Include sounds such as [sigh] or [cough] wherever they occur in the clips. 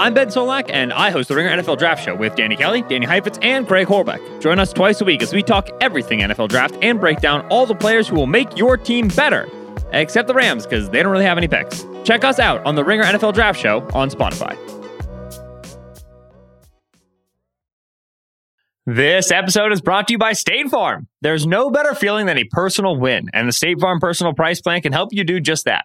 I'm Ben Solak, and I host the Ringer NFL Draft Show with Danny Kelly, Danny Heifetz, and Craig Horlbeck. Join us twice a week as we talk everything NFL Draft and break down all the players who will make your team better, except the Rams, because they don't really have any picks. Check us out on the Ringer NFL Draft Show on Spotify. This episode is brought to you by State Farm. There's no better feeling than a personal win, and the State Farm Personal Price Plan can help you do just that.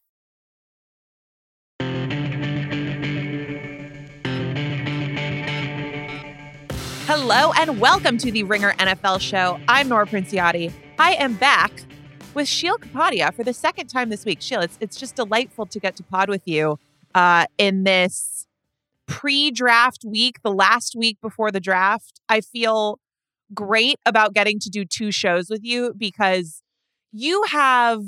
Hello and welcome to the Ringer NFL show. I'm Nora Princiotti. I am back with Sheil Kapadia for the second time this week. Sheil, it's, it's just delightful to get to pod with you uh, in this pre-draft week, the last week before the draft. I feel great about getting to do two shows with you because you have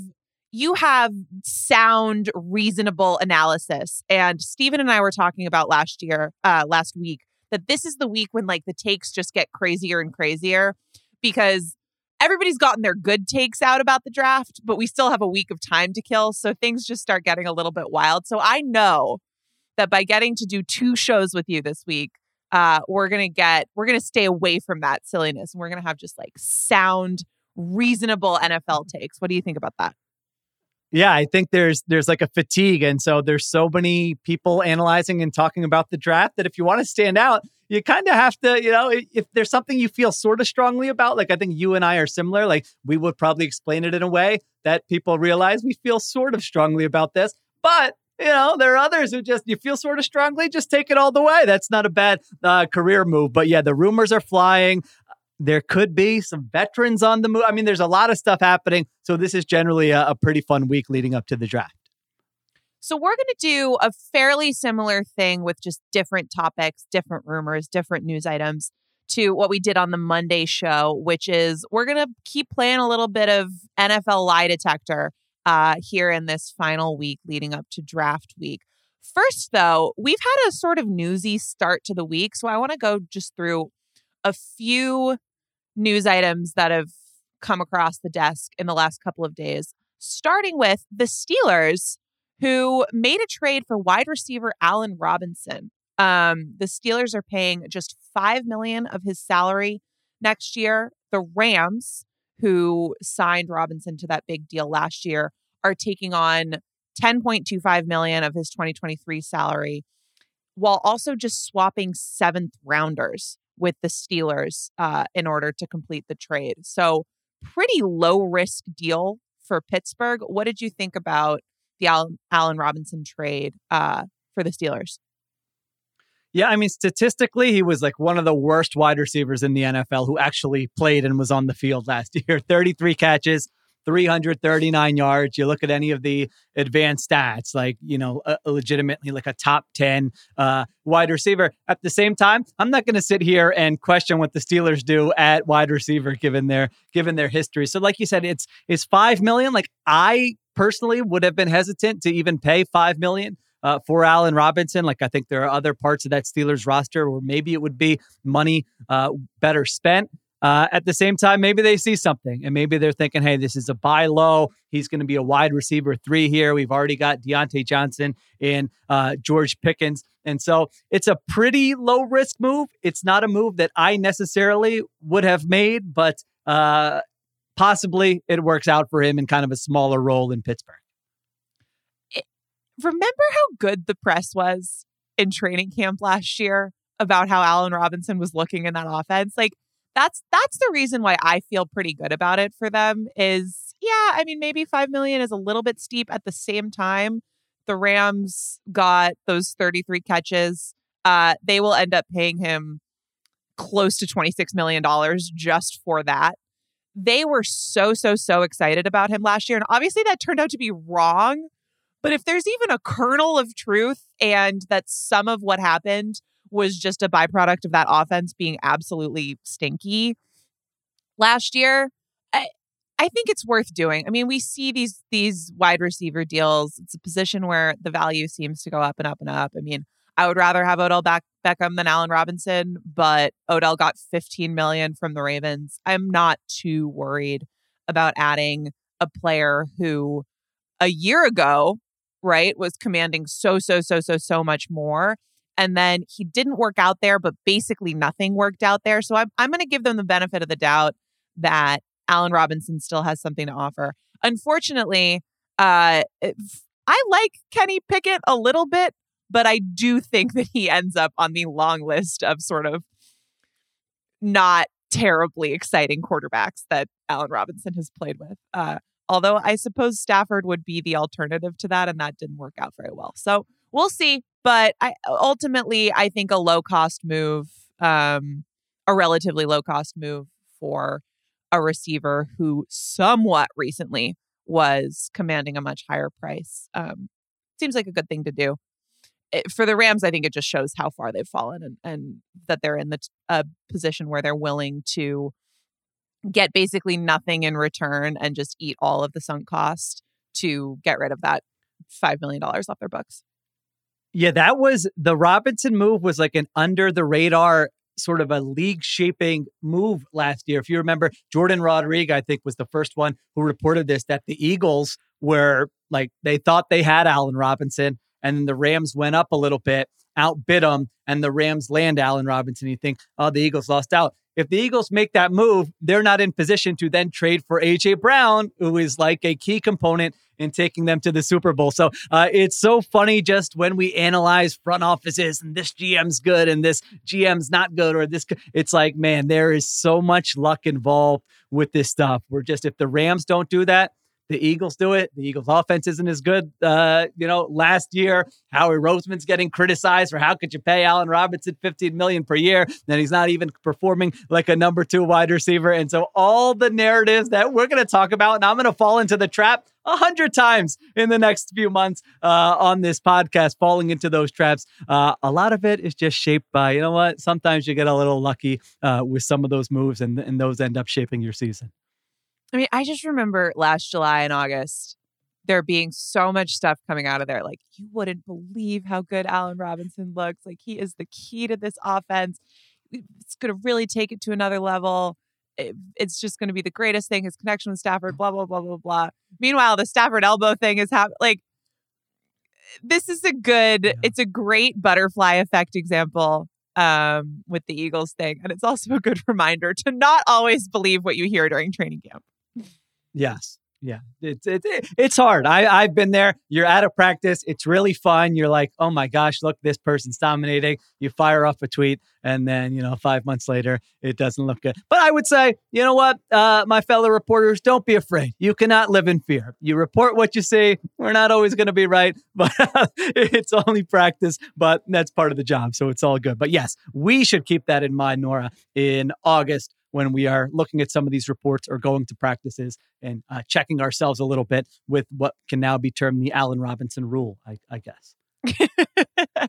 you have sound reasonable analysis and Stefan and I were talking about last year uh last week that this is the week when like the takes just get crazier and crazier because everybody's gotten their good takes out about the draft, but we still have a week of time to kill. So things just start getting a little bit wild. So I know that by getting to do two shows with you this week, uh, we're gonna get we're gonna stay away from that silliness and we're gonna have just like sound, reasonable NFL takes. What do you think about that? Yeah, I think there's there's like a fatigue, and so there's so many people analyzing and talking about the draft that if you want to stand out, you kind of have to, you know, if, if there's something you feel sort of strongly about, like I think you and I are similar, like we would probably explain it in a way that people realize we feel sort of strongly about this, but you know, there are others who just you feel sort of strongly, just take it all the way. That's not a bad uh, career move. But yeah, the rumors are flying. There could be some veterans on the move. I mean, there's a lot of stuff happening. So this is generally a, a pretty fun week leading up to the draft. So we're going to do a fairly similar thing with just different topics, different rumors, different news items to what we did on the Monday show, which is we're going to keep playing a little bit of NFL lie detector uh, here in this final week leading up to draft week. First, though, we've had a sort of newsy start to the week. So I want to go just through a few news items that have come across the desk in the last couple of days, starting with the Steelers, who made a trade for wide receiver Allen Robinson. Um, the Steelers are paying just five million of his salary next year. The Rams, who signed Robinson to that big deal last year, are taking on 10.25 million of his 2023 salary, while also just swapping seventh rounders with the Steelers uh, in order to complete the trade. So, pretty low risk deal for Pittsburgh. What did you think about the Allen, Robinson trade uh, for the Steelers? Yeah, I mean, statistically, he was like one of the worst wide receivers in the NFL who actually played and was on the field last [laughs] year. 33 catches, 339 yards. You look at any of the advanced stats, like, you know, a, a legitimately like a top 10 uh, wide receiver. At the same time, I'm not going to sit here and question what the Steelers do at wide receiver given their given their history. So like you said, it's it's 5 million. Like I personally would have been hesitant to even pay 5 million. Uh, for Allen Robinson. Like I think there are other parts of that Steelers roster where maybe it would be money uh, better spent. Uh, at the same time, maybe they see something and maybe they're thinking, hey, this is a buy low. He's going to be a wide receiver three here. We've already got Diontae Johnson and uh, George Pickens. And so it's a pretty low risk move. It's not a move that I necessarily would have made, but uh, possibly it works out for him in kind of a smaller role in Pittsburgh. It, remember how good the press was in training camp last year about how Allen Robinson was looking in that offense? Like, that's that's the reason why I feel pretty good about it for them is yeah, I mean maybe 5 million is a little bit steep at the same time the Rams got those 33 catches. Uh they will end up paying him close to 26 million dollars just for that. They were so so so excited about him last year and obviously that turned out to be wrong. But if there's even a kernel of truth and that some of what happened was just a byproduct of that offense being absolutely stinky last year. I, I think it's worth doing. I mean, we see these these wide receiver deals. It's a position where the value seems to go up and up and up. I mean, I would rather have Odell Beck- Beckham than Allen Robinson, but Odell got 15 million from the Ravens. I'm not too worried about adding a player who a year ago, right, was commanding so so so so so much more and then he didn't work out there, but basically nothing worked out there. So I'm, I'm going to give them the benefit of the doubt that Allen Robinson still has something to offer. Unfortunately, uh, I like Kenny Pickett a little bit, but I do think that he ends up on the long list of sort of not terribly exciting quarterbacks that Allen Robinson has played with. Uh, although I suppose Stafford would be the alternative to that, and that didn't work out very well. So we'll see. But I ultimately I think a low cost move, um, a relatively low cost move for a receiver who somewhat recently was commanding a much higher price. Um, seems like a good thing to do. It, for the Rams, I think it just shows how far they've fallen and, and that they're in the t- a position where they're willing to get basically nothing in return and just eat all of the sunk cost to get rid of that $5 million off their books. Yeah, that was the Robinson move was like an under the radar sort of a league shaping move last year. If you remember, Jourdan Rodrigue, I think, was the first one who reported this that the Eagles were like, they thought they had Allen Robinson, and then the Rams went up a little bit, outbid them, and the Rams land Allen Robinson. You think, oh, the Eagles lost out. If the Eagles make that move, they're not in position to then trade for AJ Brown, who is like a key component in taking them to the Super Bowl. So uh, it's so funny just when we analyze front offices and this GM's good and this GM's not good or this, it's like, man, there is so much luck involved with this stuff. We're just, if the Rams don't do that, the Eagles do it. The Eagles offense isn't as good. Uh, you know, last year, Howie Roseman's getting criticized for how could you pay Allen Robinson 15 million per year? Then he's not even performing like a number two wide receiver. And so all the narratives that we're going to talk about, and I'm going to fall into the trap a hundred times in the next few months uh, on this podcast, falling into those traps. Uh, a lot of it is just shaped by, you know what? Sometimes you get a little lucky uh, with some of those moves, and, and those end up shaping your season. I mean, I just remember last July and August there being so much stuff coming out of there. Like, you wouldn't believe how good Allen Robinson looks. Like, he is the key to this offense. It's going to really take it to another level. It, it's just going to be the greatest thing. His connection with Stafford, blah, blah, blah, blah, blah. Meanwhile, the Stafford elbow thing is happening. Like, this is a good, yeah. it's a great butterfly effect example um, with the Eagles thing. And it's also a good [laughs] reminder to not always believe what you hear during training camp. Yes. Yeah, it's it's it's hard. I I've been there. You're out of practice. It's really fun. You're like, oh my gosh, look, this person's dominating. You fire off a tweet, and then you know, five months later, it doesn't look good. But I would say, you know what, uh, my fellow reporters, don't be afraid. You cannot live in fear. You report what you see. We're not always going to be right, [laughs] but it's only practice. But that's part of the job, so it's all good. But yes, we should keep that in mind, Nora, in August when we are looking at some of these reports or going to practices and uh, checking ourselves a little bit with what can now be termed the Allen Robinson rule, I, I guess. [laughs]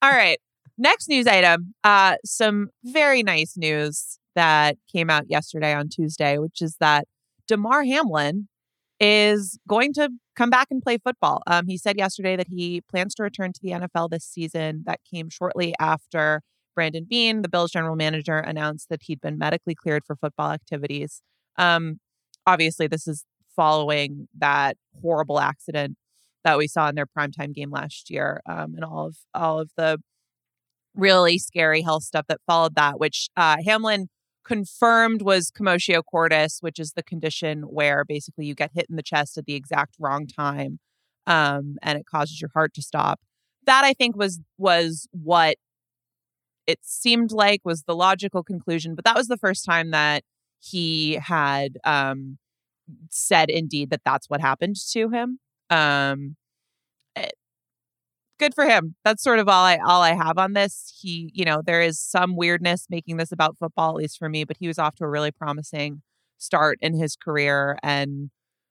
All right. Next news item uh, some very nice news that came out yesterday on Tuesday, which is that Damar Hamlin is going to come back and play football. Um, he said yesterday that he plans to return to the NFL this season. That came shortly after Brandon Beane, the Bills general manager, announced that he'd been medically cleared for football activities. Um, obviously, this is following that horrible accident that we saw in their primetime game last year, um, and all of all of the really scary health stuff that followed that, which uh, Hamlin confirmed was commotio cordis, which is the condition where basically you get hit in the chest at the exact wrong time, um, and it causes your heart to stop. That I think was was what it seemed like was the logical conclusion, but that was the first time that he had um, said indeed that that's what happened to him. Um, it, eh, good for him. That's sort of all I all I have on this. He, you know, there is some weirdness making this about football, at least for me, but he was off to a really promising start in his career and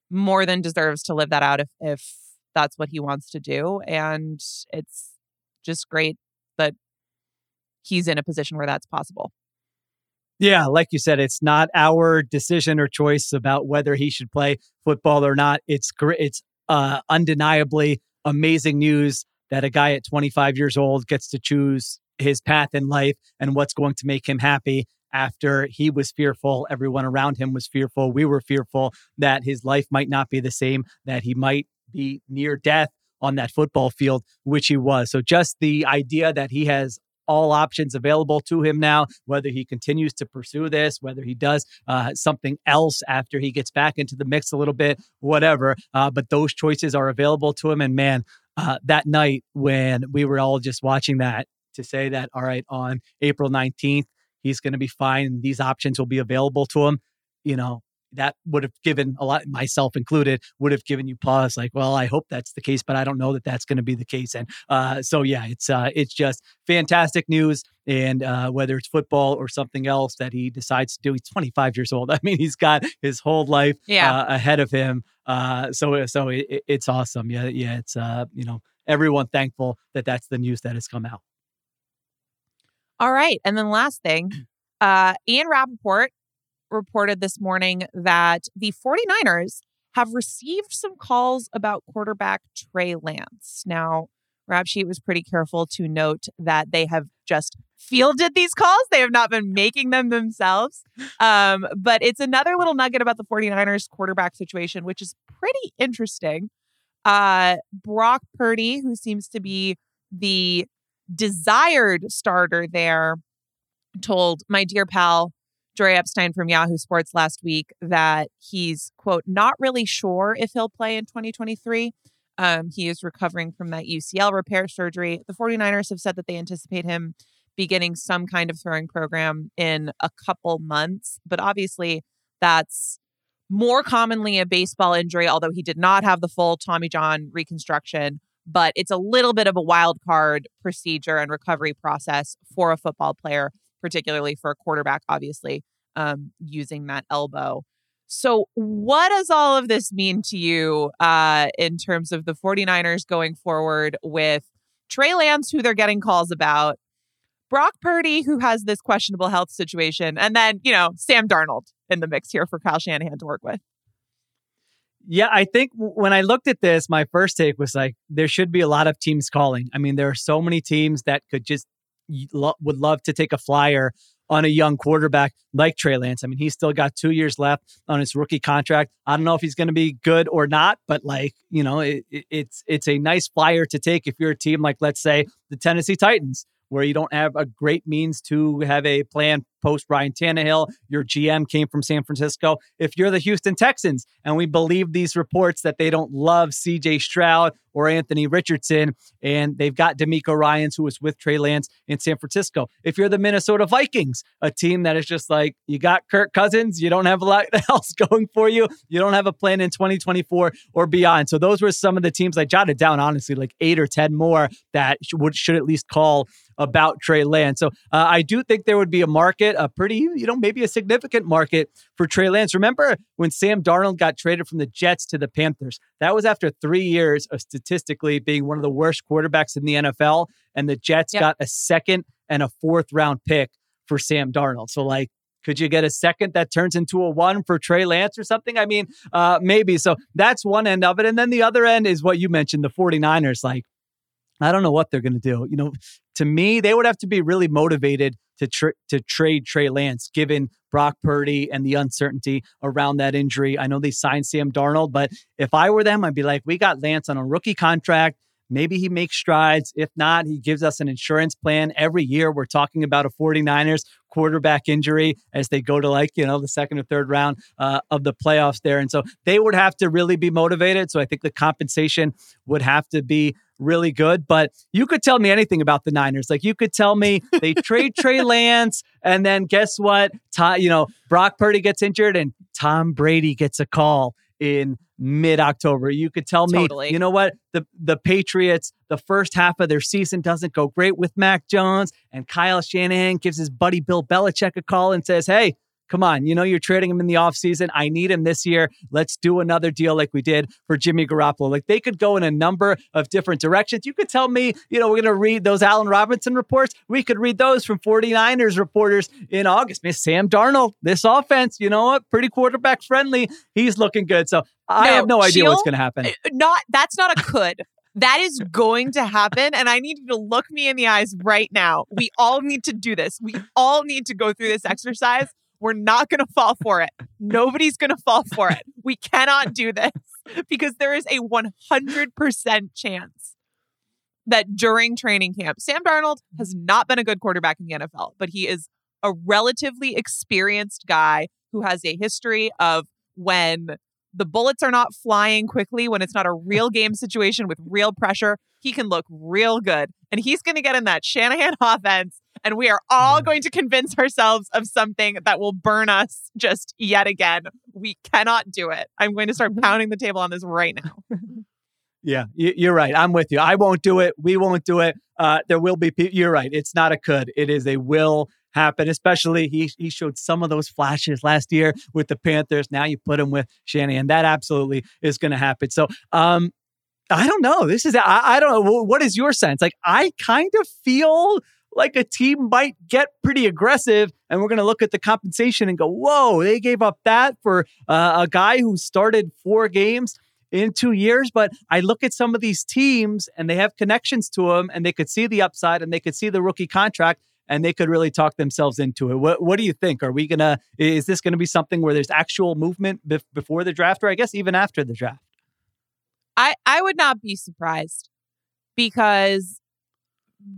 more than deserves to live that out if if that's what he wants to do. And it's just great he's in a position where that's possible. Yeah, like you said, it's not our decision or choice about whether he should play football or not. It's. It's uh, undeniably amazing news that a guy at 25 years old gets to choose his path in life and what's going to make him happy after he was fearful everyone around him was fearful we were fearful that his life might not be the same that he might be near death on that football field which he was so just the idea that he has all options available to him now, whether he continues to pursue this, whether he does uh, something else after he gets back into the mix a little bit, whatever. Uh, but those choices are available to him. And man, uh, that night when we were all just watching that, to say that, all right, on April 19th, he's going to be fine. These options will be available to him. You know, that would have given a lot, myself included, would have given you pause. Like, well, I hope that's the case, but I don't know that that's going to be the case. And uh, so, yeah, it's uh, it's just fantastic news. And uh, whether it's football or something else that he decides to do, he's 25 years old. [laughs] I mean, he's got his whole life yeah. Uh, ahead of him. Uh, so, so it, it's awesome. Yeah, yeah, it's uh, you know, everyone thankful that that's the news that has come out. All right, and then last thing, [clears throat] uh, Ian Rapoport reported this morning that the 49ers have received some calls about quarterback Trey Lance. Now, Rap Sheet was pretty careful to note that they have just fielded these calls. They have not been making them themselves. Um, but it's another little nugget about the 49ers quarterback situation, which is pretty interesting. Uh, Brock Purdy, who seems to be the desired starter there, told my dear pal Jori Epstein from Yahoo Sports last week that he's, quote, not really sure if he'll play in 2023. Um, he is recovering from that UCL repair surgery. The 49ers have said that they anticipate him beginning some kind of throwing program in a couple months, but obviously that's more commonly a baseball injury, although he did not have the full Tommy John reconstruction. But it's a little bit of a wild card procedure and recovery process for a football player particularly for a quarterback, obviously, um, using that elbow. So, what does all of this mean to you uh, in terms of the 49ers going forward with Trey Lance, who they're getting calls about, Brock Purdy, who has this questionable health situation, and then, you know, Sam Darnold in the mix here for Kyle Shanahan to work with? Yeah, I think when I looked at this, my first take was like, there should be a lot of teams calling. I mean, there are so many teams that could just would love to take a flyer on a young quarterback like Trey Lance. I mean, he's still got two years left on his rookie contract. I don't know if he's going to be good or not, but like you know, it, it, it's it's a nice flyer to take if you're a team like let's say the Tennessee Titans, where you don't have a great means to have a plan post Ryan Tannehill. Your GM came from San Francisco. If you're the Houston Texans, and we believe these reports that they don't love CJ Stroud or Anthony Richardson, and they've got DeMeco Ryans, who was with Trey Lance in San Francisco. If you're the Minnesota Vikings, a team that is just like, you got Kirk Cousins, you don't have a lot [laughs] else going for you, you don't have a plan in 2024 or beyond. So those were some of the teams I jotted down, honestly, like eight or 10 more that should, should at least call about Trey Lance. So uh, I do think there would be a market, a pretty, you know, maybe a significant market for Trey Lance. Remember when Sam Darnold got traded from the Jets to the Panthers? That was after three years of statistically being one of the worst quarterbacks in the NFL. And the Jets yep. got a second and a fourth round pick for Sam Darnold. So, like, could you get a second that turns into a one for Trey Lance or something? I mean, uh, maybe. So that's one end of it. And then the other end is what you mentioned the 49ers. Like, I don't know what they're going to do. You know, to me, they would have to be really motivated to to trade Trey Lance, given Brock Purdy and the uncertainty around that injury. I know they signed Sam Darnold, but if I were them, I'd be like, we got Lance on a rookie contract. Maybe he makes strides. If not, he gives us an insurance plan. Every year, we're talking about a 49ers quarterback injury as they go to like, you know, the second or third round uh, of the playoffs there. And so they would have to really be motivated. So I think the compensation would have to be really good. But you could tell me anything about the Niners. Like you could tell me they [laughs] trade Trey Lance, and then guess what? Tom, you know, Brock Purdy gets injured, and Tom Brady gets a call in mid October. You could tell me, you know what? The the Patriots, the first half of their season doesn't go great with Mac Jones, and Kyle Shanahan gives his buddy Bill Belichick a call and says, Hey, come on, you know you're trading him in the offseason. I need him this year. Let's do another deal like we did for Jimmy Garoppolo. Like they could go in a number of different directions. You could tell me, you know, we're going to read those Allen Robinson reports. We could read those from 49ers reporters in August. Miss Sam Darnold, this offense, you know what? Pretty quarterback friendly. He's looking good. So I No, have no idea what's going to happen. Uh, Not that's not a could. That is going to happen. And I need you to look me in the eyes right now. We all need to do this. We all need to go through this exercise. We're not going to fall for it. Nobody's going to fall for it. We cannot do this [laughs] because there is a 100% chance that during training camp, Sam Darnold has mm-hmm. not been a good quarterback in the NFL, but he is a relatively experienced guy who has a history of when the bullets are not flying quickly, when it's not a real [laughs] game situation with real pressure, he can look real good. And he's going to get in that Shanahan [laughs] offense. And we are all going to convince ourselves of something that will burn us just yet again. We cannot do it. I'm going to start pounding the table on this right now. [laughs] Yeah, you- you're right. I'm with you. I won't do it. We won't do it. Uh, there will be. Pe- you're right. It's not a could. It is a will happen. Especially he he showed some of those flashes last year with the Panthers. Now you put him with Shanahan. That absolutely is going to happen. So, um, I don't know. This is I, I don't know. What is your sense? Like I kind of feel like a team might get pretty aggressive, and we're going to look at the compensation and go, "Whoa, they gave up that for uh, a guy who started four games." in two years. But I look at some of these teams and they have connections to them and they could see the upside and they could see the rookie contract and they could really talk themselves into it. What, what do you think? Are we going to, is this going to be something where there's actual movement bef- before the draft or I guess even after the draft? I, I would not be surprised because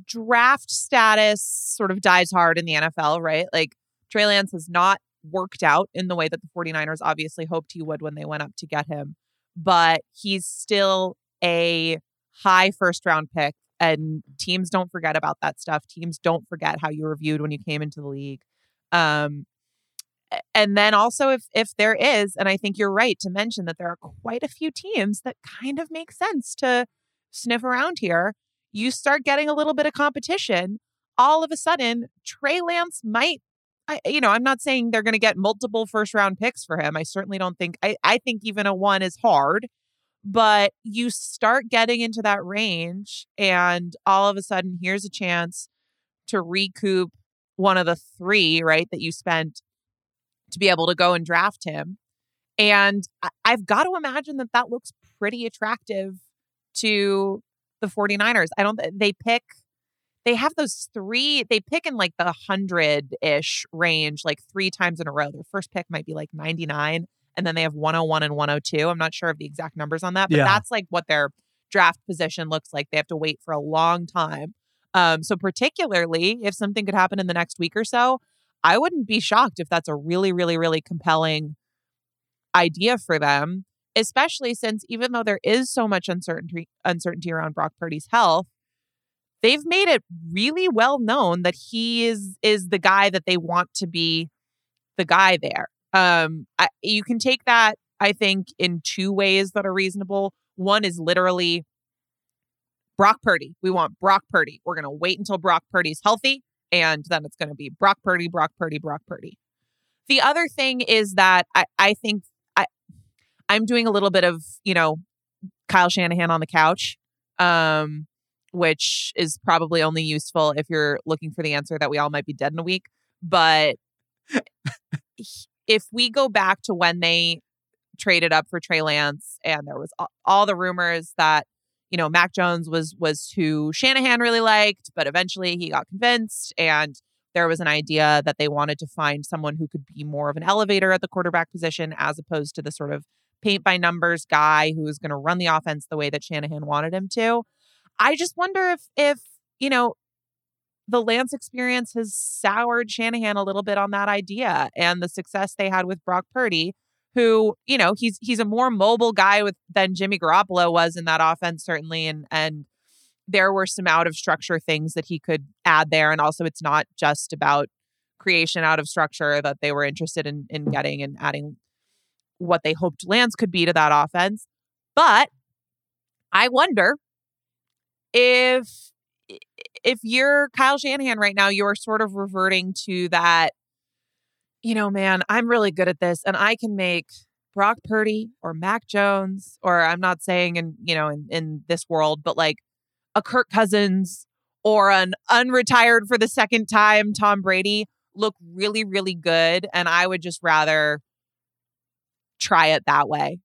draft status sort of dies hard in the NFL, right? Like Trey Lance has not worked out in the way that the 49ers obviously hoped he would when they went up to get him, but he's still a high first round pick. And teams don't forget about that stuff. Teams don't forget how you were viewed when you came into the league. Um, and then also if if there is and i think you're right to mention that there are quite a few teams that kind of make sense to sniff around here you start getting a little bit of competition all of a sudden trey lance might I, you know i'm not saying they're going to get multiple first round picks for him i certainly don't think I, I think even a one is hard but you start getting into that range and all of a sudden here's a chance to recoup one of the three right that you spent to be able to go and draft him. And I've got to imagine that that looks pretty attractive to the 49ers. I don't, they pick, they have those three, they pick in like the 100 ish range, like three times in a row. Their first pick might be like 99, and then they have 101 and 102. I'm not sure of the exact numbers on that, but Yeah. that's like what their draft position looks like. They have to wait for a long time. Um, so, particularly if something could happen in the next week or so, I wouldn't be shocked if that's a really, really, really compelling idea for them, especially since even though there is so much uncertainty uncertainty around Brock Purdy's health, they've made it really well known that he is is the guy that they want to be the guy there. Um, I, you can take that, I think, in two ways that are reasonable. One is literally Brock Purdy. We want Brock Purdy. We're going to wait until Brock Purdy's healthy, and then it's going to be Brock Purdy, Brock Purdy, Brock Purdy. The other thing is that I, I think I'm doing a little bit of, you know, Kyle Shanahan on the couch, um, which is probably only useful if you're looking for the answer that we all might be dead in a week. But [laughs] if we go back to when they traded up for Trey Lance and there was all, all the rumors that you know Mac Jones was was who Shanahan really liked but eventually he got convinced and there was an idea that they wanted to find someone who could be more of an elevator at the quarterback position as opposed to the sort of paint by numbers guy who was going to run the offense the way that Shanahan wanted him to I just wonder if if you know the Lance experience has soured Shanahan a little bit on that idea and the success they had with Brock Purdy, who, you know, he's he's a more mobile guy with than Jimmy Garoppolo was in that offense, certainly. And and there were some out of structure things that he could add there. And also it's not just about creation out of structure that they were interested in in getting and adding what they hoped Lance could be to that offense. But I wonder if if you're Kyle Shanahan right now, you're sort of reverting to that, you know, man, I'm really good at this and I can make Brock Purdy or Mac Jones, or I'm not saying in, you know, in, in this world, but like a Kirk Cousins or an unretired for the second time Tom Brady look really, really good. And I would just rather try it that way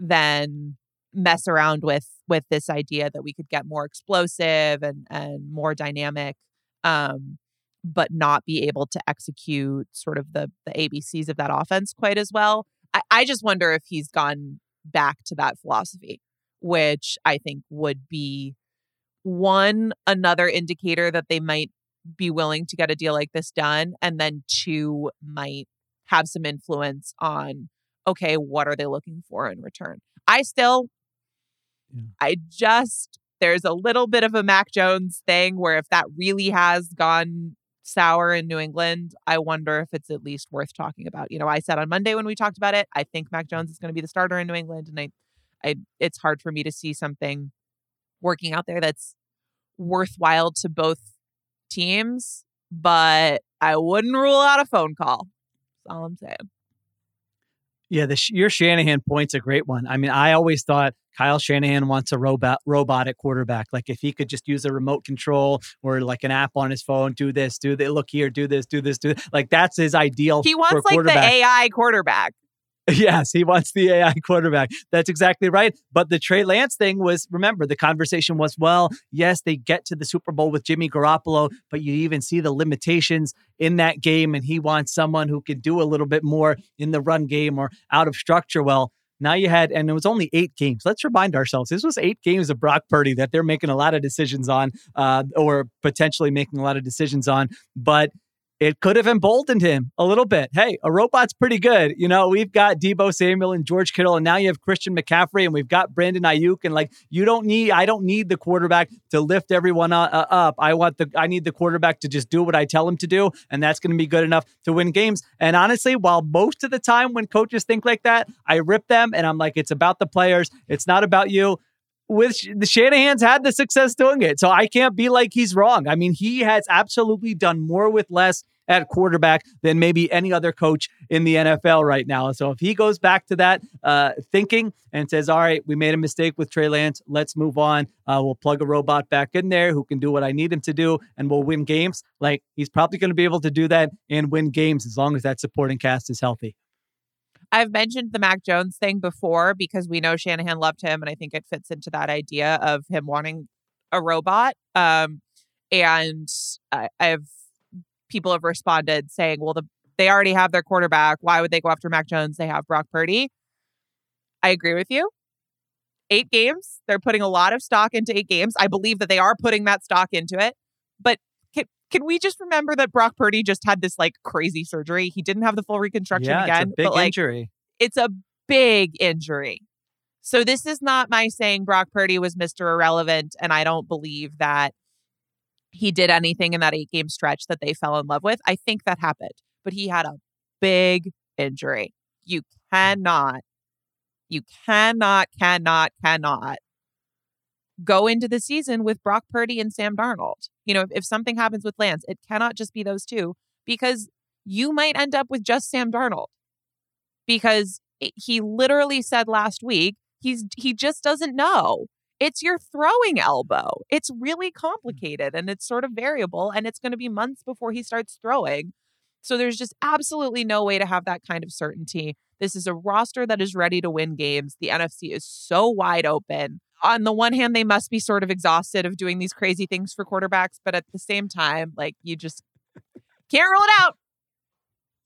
than mess around with with this idea that we could get more explosive and and more dynamic um but not be able to execute sort of the the ABCs of that offense quite as well. I, I just wonder if he's gone back to that philosophy, which I think would be one another indicator that they might be willing to get a deal like this done and then two might have some influence on okay what are they looking for in return i still yeah. I just, there's a little bit of a Mac Jones thing where if that really has gone sour in New England, I wonder if it's at least worth talking about. You know, I said on Monday when we talked about it, I think Mac mm. Jones is going to be the starter in New England. And I, I, it's hard for me to see something working out there that's worthwhile to both teams, but I wouldn't rule out a phone call. That's all I'm saying. Yeah, the your Shanahan point's a great one. I mean, I always thought Kyle Shanahan wants a robot robot at quarterback. Like if he could just use a remote control or like an app on his phone, do this, do that, look here, do this, do this, do this. like that's his ideal. He wants like the AI quarterback. [laughs] Yes, he wants the AI quarterback. That's exactly right. But the Trey Lance thing was remember, the conversation was well, yes, they get to the Super Bowl with Jimmy Garoppolo, but you even see the limitations in that game. And he wants someone who can do a little bit more in the run game or out of structure. Well, now you had, and it was only eight games. Let's remind ourselves this was eight games of Brock Purdy that they're making a lot of decisions on, uh, or potentially making a lot of decisions on. But it could have emboldened him a little bit. Hey, a robot's pretty good. You know, we've got Deebo Samuel and George Kittle, and now you have Christian McCaffrey, and we've got Brandon Aiyuk, and like you don't need, I don't need the quarterback to lift everyone uh, up. I want the, I need the quarterback to just do what I tell him to do, and that's going to be good enough to win games. And honestly, while most of the time when coaches think like that, I rip them, and I'm like, it's about the players, it's not about you with the Shanahan's had the success doing it. So I can't be like he's wrong. I mean, he has absolutely done more with less at quarterback than maybe any other coach in the NFL right now. So if he goes back to that uh, thinking and says, all right, we made a mistake with Trey Lance, let's move on. Uh, we'll plug a robot back in there who can do what I need him to do and we'll win games. Like he's probably going to be able to do that and win games as long as that supporting cast is healthy. I've mentioned the Mac Jones thing before because we know Shanahan loved him, and I think it fits into that idea of him wanting a robot. Um, and I, I've people have responded saying, "Well, the they already have their quarterback. Why would they go after Mac Jones? They have Brock Purdy." I agree with you. Eight games. They're putting a lot of stock into eight games. I believe that they are putting that stock into it. But can we just remember that Brock Purdy just had this like crazy surgery? He didn't have the full reconstruction yeah, again. It's a big but, like, injury. It's a big injury. So this is not my saying Brock Purdy was Mr. Irrelevant, and I don't believe that he did anything in that eight game stretch that they fell in love with. I think that happened, but he had a big injury. You cannot, you cannot, cannot, cannot go into the season with Brock Purdy and Sam Darnold. You know, if, if something happens with Lance, it cannot just be those two because you might end up with just Sam Darnold because it, he literally said last week he's he just doesn't know. It's your throwing elbow. It's really mm. complicated and it's sort of variable and it's going to be months before he starts throwing. So there's just absolutely no way to have that kind of certainty. This is a roster that is ready to win games. The NFC is so wide open on the one hand, they must be sort of exhausted of doing these crazy things for quarterbacks, but at the same time, like you just can't rule it out.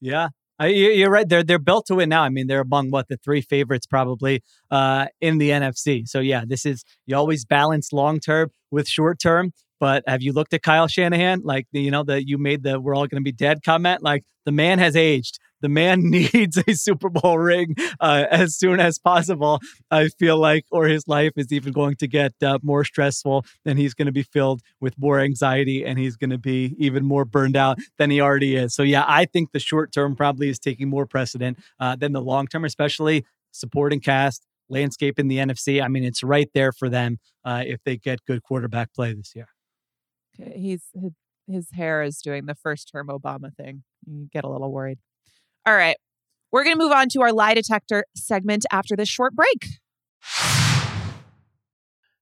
Yeah, you're right. They're they're built to win now. I mean, they're among what the three favorites probably uh, in the NFC. So yeah, this is you always balance long term with short term. But have you looked at Kyle Shanahan? Like, you know, that you made the we're all going to be dead comment? Like, the man has aged. The man [laughs] needs a Super Bowl ring uh, as soon as possible, I feel like, or his life is even going to get uh, more stressful and he's going to be filled with more anxiety and he's going to be even more burned out than he already is. So, yeah, I think the short term probably is taking more precedent uh, than the long term, especially supporting cast, landscape in the NFC. I mean, it's right there for them uh, if they get good quarterback play this year. He's his, his hair is doing the first term Obama thing. You get a little worried. All right. We're going to move on to our lie detector segment after this short break.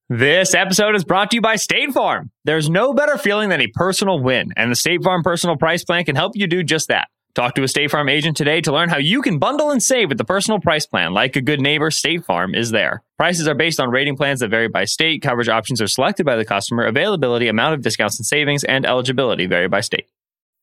This episode is brought to you by State Farm. There's no better feeling than a personal win, and the State Farm Personal Price Plan can help you do just that. Talk to a State Farm agent today to learn how you can bundle and save with the personal price plan. Like a good neighbor, State Farm is there. Prices are based on rating plans that vary by state. Coverage options are selected by the customer. Availability, amount of discounts and savings, and eligibility vary by state.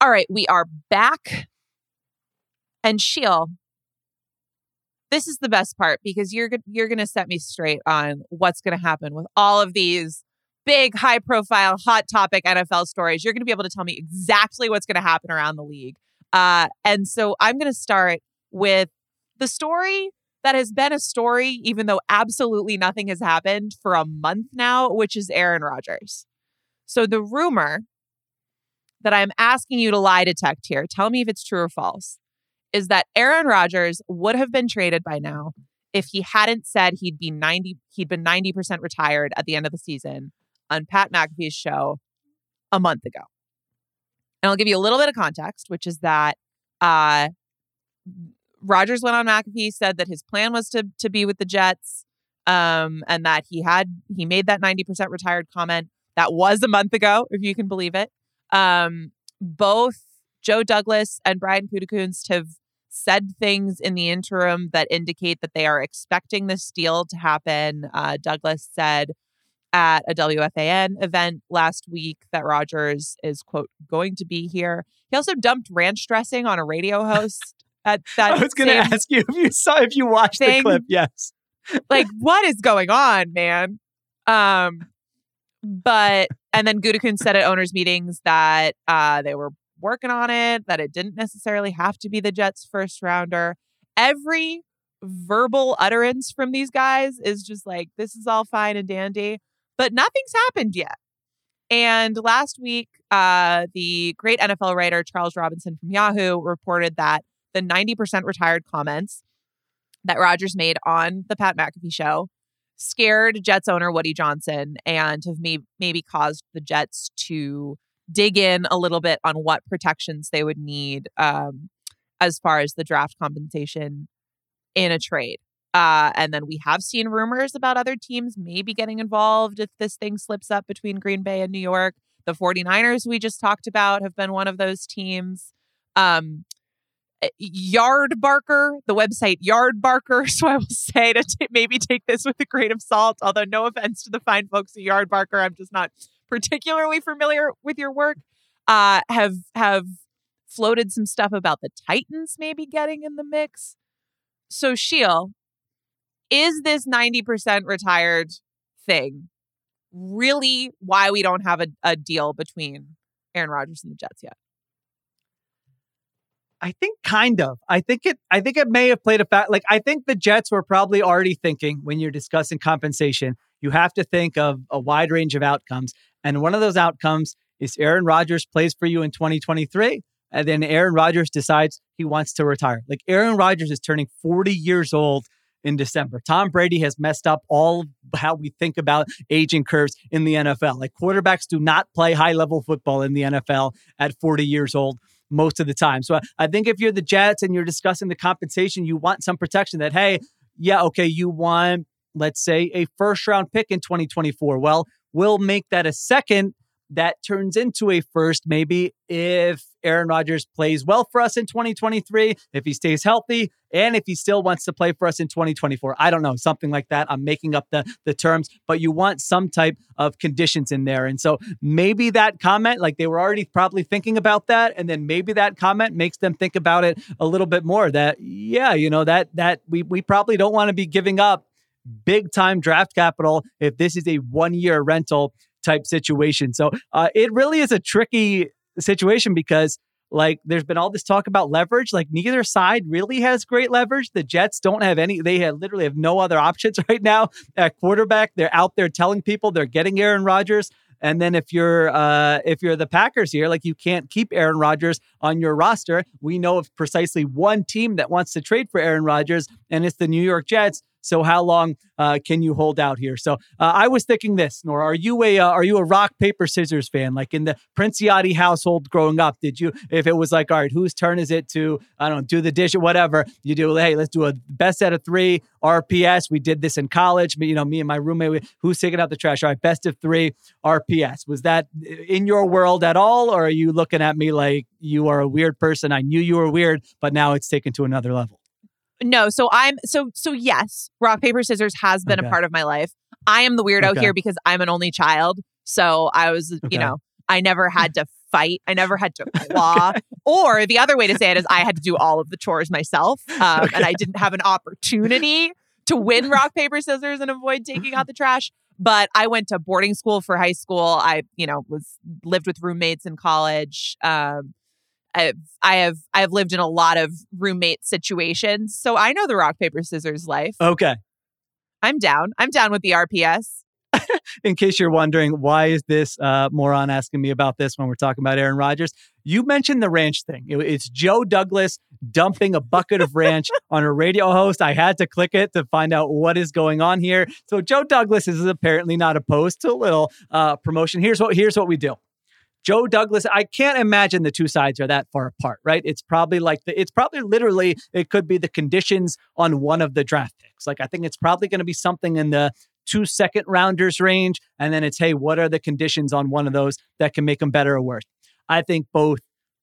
All right, we are back. And Sheil, this is the best part because you're you're going to set me straight on what's going to happen with all of these big, high profile, hot topic NFL stories. You're going to be able to tell me exactly what's going to happen around the league. Uh, and so I'm going to start with the story that has been a story, even though absolutely nothing has happened for a month now, which is Aaron Rodgers. So the rumor that I'm asking you to lie detect here, tell me if it's true or false, is that Aaron Rodgers would have been traded by now if he hadn't said he'd be 90 he'd been 90% retired at the end of the season on Pat McAfee's show a month ago. And I'll give you a little bit of context, which is that uh Rodgers went on McAfee, said that his plan was to to be with the Jets, um, and that he had he made that 90% retired comment. That was a month ago, if you can believe it. Um, both Joe Douglas and Brian Gutekunst have said things in the interim that indicate that they are expecting this deal to happen. Uh, Douglas said at a WFAN event last week that Rodgers is quote going to be here. He also dumped ranch dressing on a radio host. [laughs] at that I was going to ask you if you saw if you watched thing. the clip. Yes. like what is going on, man? Um, but and then Gutekunst said at owners meetings that uh, they were working on it, that it didn't necessarily have to be the Jets' first rounder. Every verbal utterance from these guys is just like, this is all fine and dandy, but nothing's happened yet. And last week, uh, the great NFL writer Charles Robinson from Yahoo reported that the 90% retired comments that Rodgers made on the Pat McAfee show scared Jets owner Woody Johnson and have may- maybe caused the Jets to dig in a little bit on what protections they would need um, as far as the draft compensation in a trade. Uh, and then we have seen rumors about other teams maybe getting involved if this thing slips up between Green Bay and New York. The 49ers we just talked about have been one of those teams. Um, Eh, Yardbarker, the website Yardbarker. [laughs] So I will say to t- maybe take this with a grain of salt. Although no offense to the fine folks at Yardbarker. I'm just not particularly familiar with your work. Uh, have have floated some stuff about the Titans maybe getting in the mix. So Sheil, is this 90% retired thing really why we don't have a, a deal between Aaron Rodgers and the Jets yet? I think kind of. I think it I think it may have played a fact like I think the Jets were probably already thinking when you're discussing compensation, you have to think of a wide range of outcomes. And one of those outcomes is Aaron Rodgers plays for you in 2023 and then Aaron Rodgers decides he wants to retire. Like Aaron Rodgers is turning 40 years old in December. Tom Brady has messed up all how we think about aging curves in the NFL. Like quarterbacks do not play high level football in the NFL at 40 years old most of the time. So I think if you're the Jets and you're discussing the compensation, you want some protection that, hey, yeah, okay, you want, let's say, a first round pick in 2024. Well, we'll make that a second that turns into a first maybe if Aaron Rodgers plays well for us in 2023, if he stays healthy, and if he still wants to play for us in 2024. I don't know, something like that. I'm making up the the terms, but you want some type of conditions in there. And so maybe that comment, like they were already probably thinking about that, and then maybe that comment makes them think about it a little bit more that yeah, you know, that that we we probably don't want to be giving up big time draft capital if this is a one year rental type situation. So uh, it really is a tricky situation because like there's been all this talk about leverage like neither side really has great leverage the jets don't have any they have literally have no other options [laughs] right now at quarterback they're out there telling people they're getting aaron rodgers and then if you're uh, if you're the Packers here, like you can't keep Aaron Rodgers on your roster. We know of precisely one team that wants to trade for Aaron Rodgers, and it's the New York Jets. So how long uh, can you hold out here? So uh, I was thinking this, Nora, are you a uh, are you a rock paper scissors fan? Like in the Princiotti household growing up, did you? If it was like, all right, whose turn is it to I don't know, do the dish or whatever? You do. Hey, let's do a best out of three RPS. We did this in college. You know, me and my roommate. We, who's taking out the trash? All right, best of three RPS. Was that in your world at all, or are you looking at me like you are a weird person? I knew you were weird, but now it's taken to another level. No, so I'm so so yes, rock paper scissors has been okay. a part of my life. I am the weirdo okay. here because I'm an only child. So I was, okay. you know, I never had to fight. I never had to [laughs] claw. or the other way to say it is I had to do all of the chores myself. Um, and I didn't have an opportunity to win rock, [laughs] paper, scissors and avoid taking out the trash. But I went to boarding school for high school. I, you know, was lived with roommates in college. Um, I've, I have I have lived in a lot of roommate situations, so I know the rock paper scissors life. Okay, I'm down. I'm down with the RPS. [laughs] in case you're wondering, why is this uh, moron asking me about this when we're talking about Aaron Rodgers? You mentioned the ranch thing. It, it's Joe Douglas dumping a bucket of ranch [laughs] on a radio host. I had to click it to find out what is going on here. So Joe Douglas is apparently not opposed to a little uh, promotion. Here's what here's what we do. Joe Douglas, I can't imagine the two sides are that far apart, right? It's probably like the, it's probably literally, it could be the conditions on one of the draft picks. Like, I think it's probably going to be something in the two second rounders range. And then it's, hey, what are the conditions on one of those that can make them better or worse? I think both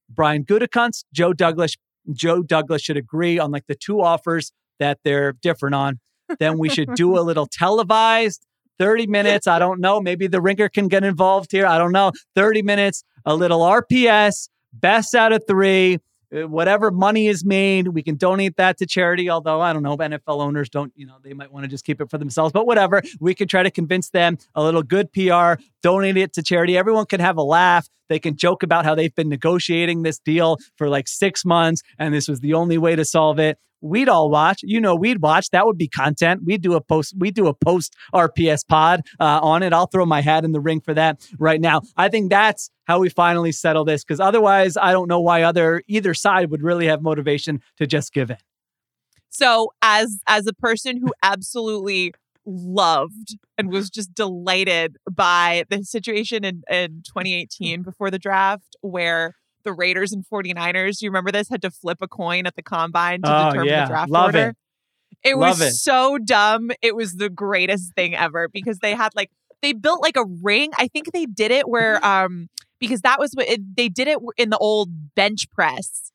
Brian Gutekunst, Joe Douglas, Joe Douglas should agree on like the two offers that they're different on. Then we should do a little televised 30 minutes. I don't know. Maybe the ringer can get involved here. I don't know. 30 minutes, a little RPS, best out of three. Uh, whatever money is made, we can donate that to charity. Although I don't know, NFL owners don't, you know, they might want to just keep it for themselves. But whatever, we can try to convince them a little good PR, donate it to charity. Everyone can have a laugh. They can joke about how they've been negotiating this deal for like six months and this was the only way to solve it we'd all watch. You know, we'd watch. That would be content. We'd do a post. We do a post RPS pod uh, on it. I'll throw my hat in the ring for that right now. I think that's how we finally settle this because otherwise, I don't know why other either side would really have motivation to just give in. So, as as a person who absolutely loved and was just delighted by the situation in, in 2018 before the draft where the Raiders and 49ers, you remember this, had to flip a coin at the combine to oh, determine yeah. the draft Love order. It. It Love was it. so dumb. It was the greatest thing ever because they had like they built like a ring. I think they did it where um because that was what it, they did it in the old bench press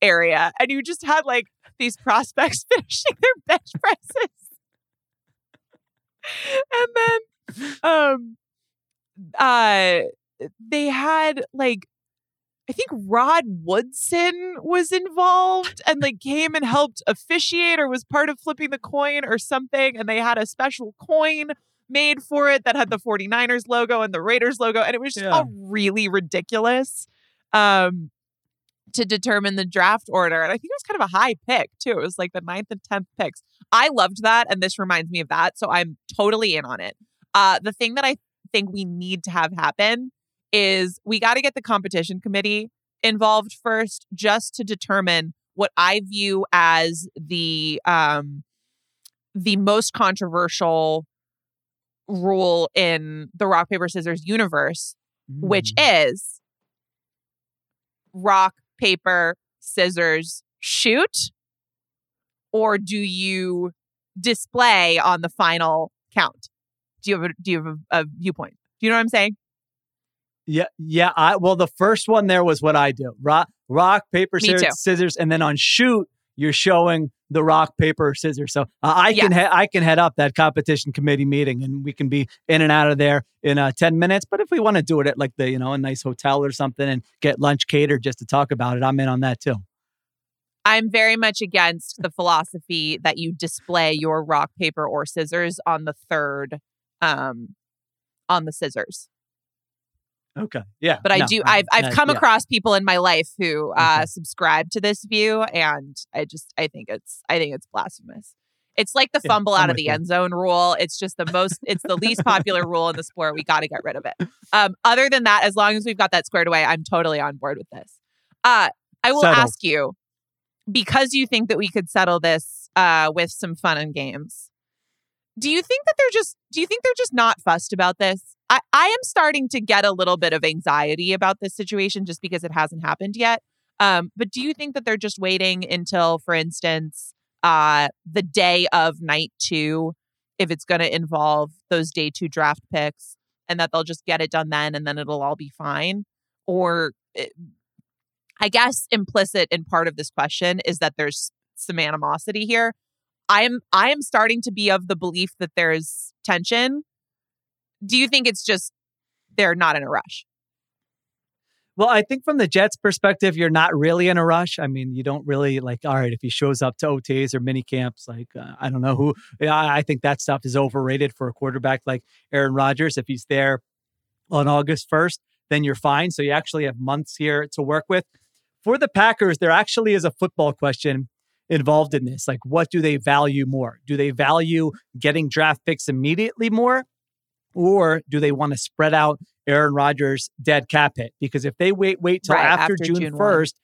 area and you just had like these prospects [laughs] finishing their bench presses. and then um uh they had like I think Rod Woodson was involved and like came and helped officiate or was part of flipping the coin or something. And they had a special coin made for it that had the 49ers logo and the Raiders logo. And it was just yeah. all really ridiculous um, to determine the draft order. And I think it was kind of a high pick too. It was like the ninth and 10th picks. I loved that. And this reminds me of that. So I'm totally in on it. Uh, the thing that I think we need to have happen is we got to get the competition committee involved first just to determine what I view as the um the most controversial rule in the rock paper scissors universe, which Mm. is rock paper scissors shoot, or do you display on the final count? Do you have a, do you have a, a viewpoint? Do you know what I'm saying? Yeah, yeah. I well, the first one there was what I do: rock, rock, paper, scissors, scissors, and then on shoot, you're showing the rock, paper, scissors. So uh, I can he- I can head up that competition committee meeting, and we can be in and out of there in uh, ten minutes. But if we want to do it at like the you know a nice hotel or something and get lunch catered just to talk about it, I'm in on that too. I'm very much against the philosophy that you display your rock, paper, or scissors on the third, um, on the scissors. Okay, yeah. But I no, do. I've I've uh, come yeah. across people in my life who uh, Okay. subscribe to this view, and I just I think it's I think it's blasphemous. It's like the fumble out of the you. end zone rule. It's just the most. It's the least popular rule in the sport. We got to get rid of it. Um, other than that, as long as we've got that squared away, I'm totally on board with this. Uh, I will Settled. ask you because you think that we could settle this uh, with some fun and games. Do you think that they're just? Do you think they're just not fussed about this? I, I am starting to get a little bit of anxiety about this situation just because it hasn't happened yet. Um, but do you think that they're just waiting until, for instance, uh, the day of night two, if it's going to involve those day two draft picks, and that they'll just get it done then, and then it'll all be fine? Or it, I guess implicit in part of this question is that there's some animosity here. I am I am starting to be of the belief that there's tension. Do you think it's just they're not in a rush? Well, I think from the Jets' perspective, you're not really in a rush. I mean, you don't really like, all right, if he shows up to OTAs or mini camps, like, uh, I don't know who, I I think that stuff is overrated for a quarterback like Aaron Rodgers. If he's there on August 1st, then you're fine. So you actually have months here to work with. For the Packers, there actually is a football question involved in this. Like, what do they value more? Do they value getting draft picks immediately more? Or do they want to spread out Aaron Rodgers' dead cap hit? Because if they wait, wait till Right, after, after June June 1. first,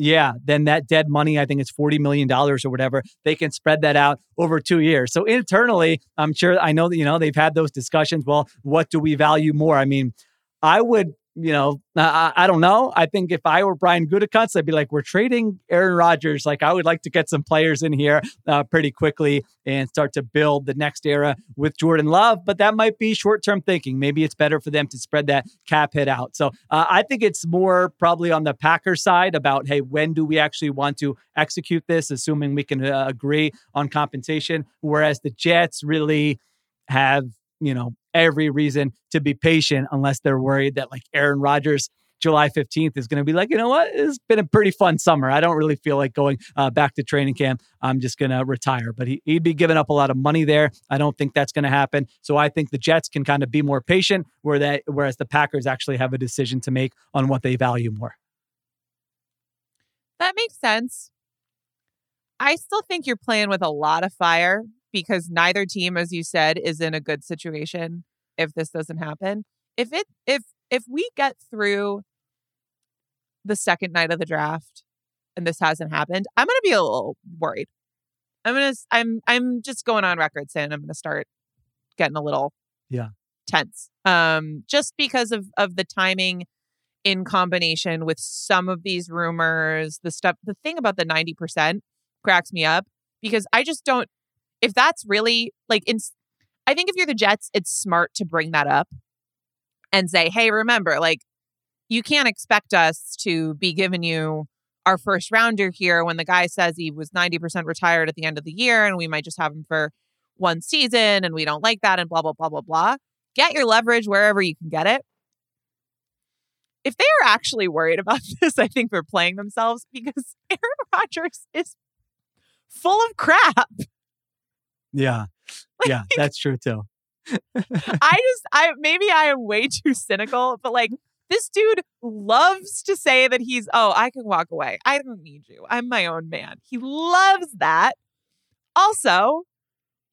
yeah, then that dead money, I think it's forty million dollars or whatever. They can spread that out over two years. So internally, I'm sure I know that you know they've had those discussions. Well, what do we value more? I mean, I would, you know, I, I don't know. I think if I were Brian Gutekunst, I'd be like, we're trading Aaron Rodgers. Like, I would like to get some players in here uh, pretty quickly and start to build the next era with Jordan Love. But that might be short term thinking. Maybe it's better for them to spread that cap hit out. So uh, I think it's more probably on the Packers side about, hey, when do we actually want to execute this, assuming we can uh, agree on compensation? Whereas the Jets really have, you know, every reason to be patient unless they're worried that like Aaron Rodgers July 15th is going to be like, you know what? It's been a pretty fun summer. I don't really feel like going uh, back to training camp. I'm just going to retire. But he, he'd be giving up a lot of money there. I don't think that's going to happen. So I think the Jets can kind of be more patient, where that, whereas the Packers actually have a decision to make on what they value more. That makes sense. I still think you're playing with a lot of fire because neither team, as you said, is in a good situation if this doesn't happen. If it if if we get through the second night of the draft and this hasn't happened, I'm gonna be a little worried. I'm gonna I'm I'm just going on record saying I'm gonna start getting a little Yeah. tense. Um just because of of the timing in combination with some of these rumors, the stuff the thing about the 90% cracks me up because I just don't if that's really like in I think if you're the Jets, it's smart to bring that up and say, "Hey, remember, like you can't expect us to be giving you our first rounder here when the guy says he was 90% retired at the end of the year and we might just have him for one season and we don't like that and blah blah blah blah blah." Get your leverage wherever you can get it. If they are actually worried about [laughs] this, I think they're playing themselves because [laughs] Aaron Rodgers is full of crap. Yeah. Yeah, [laughs] that's true too. I [laughs] just I maybe I am way too cynical, but like this dude loves to say that he's oh, I can walk away. I don't need you. I'm my own man. He loves that. Also,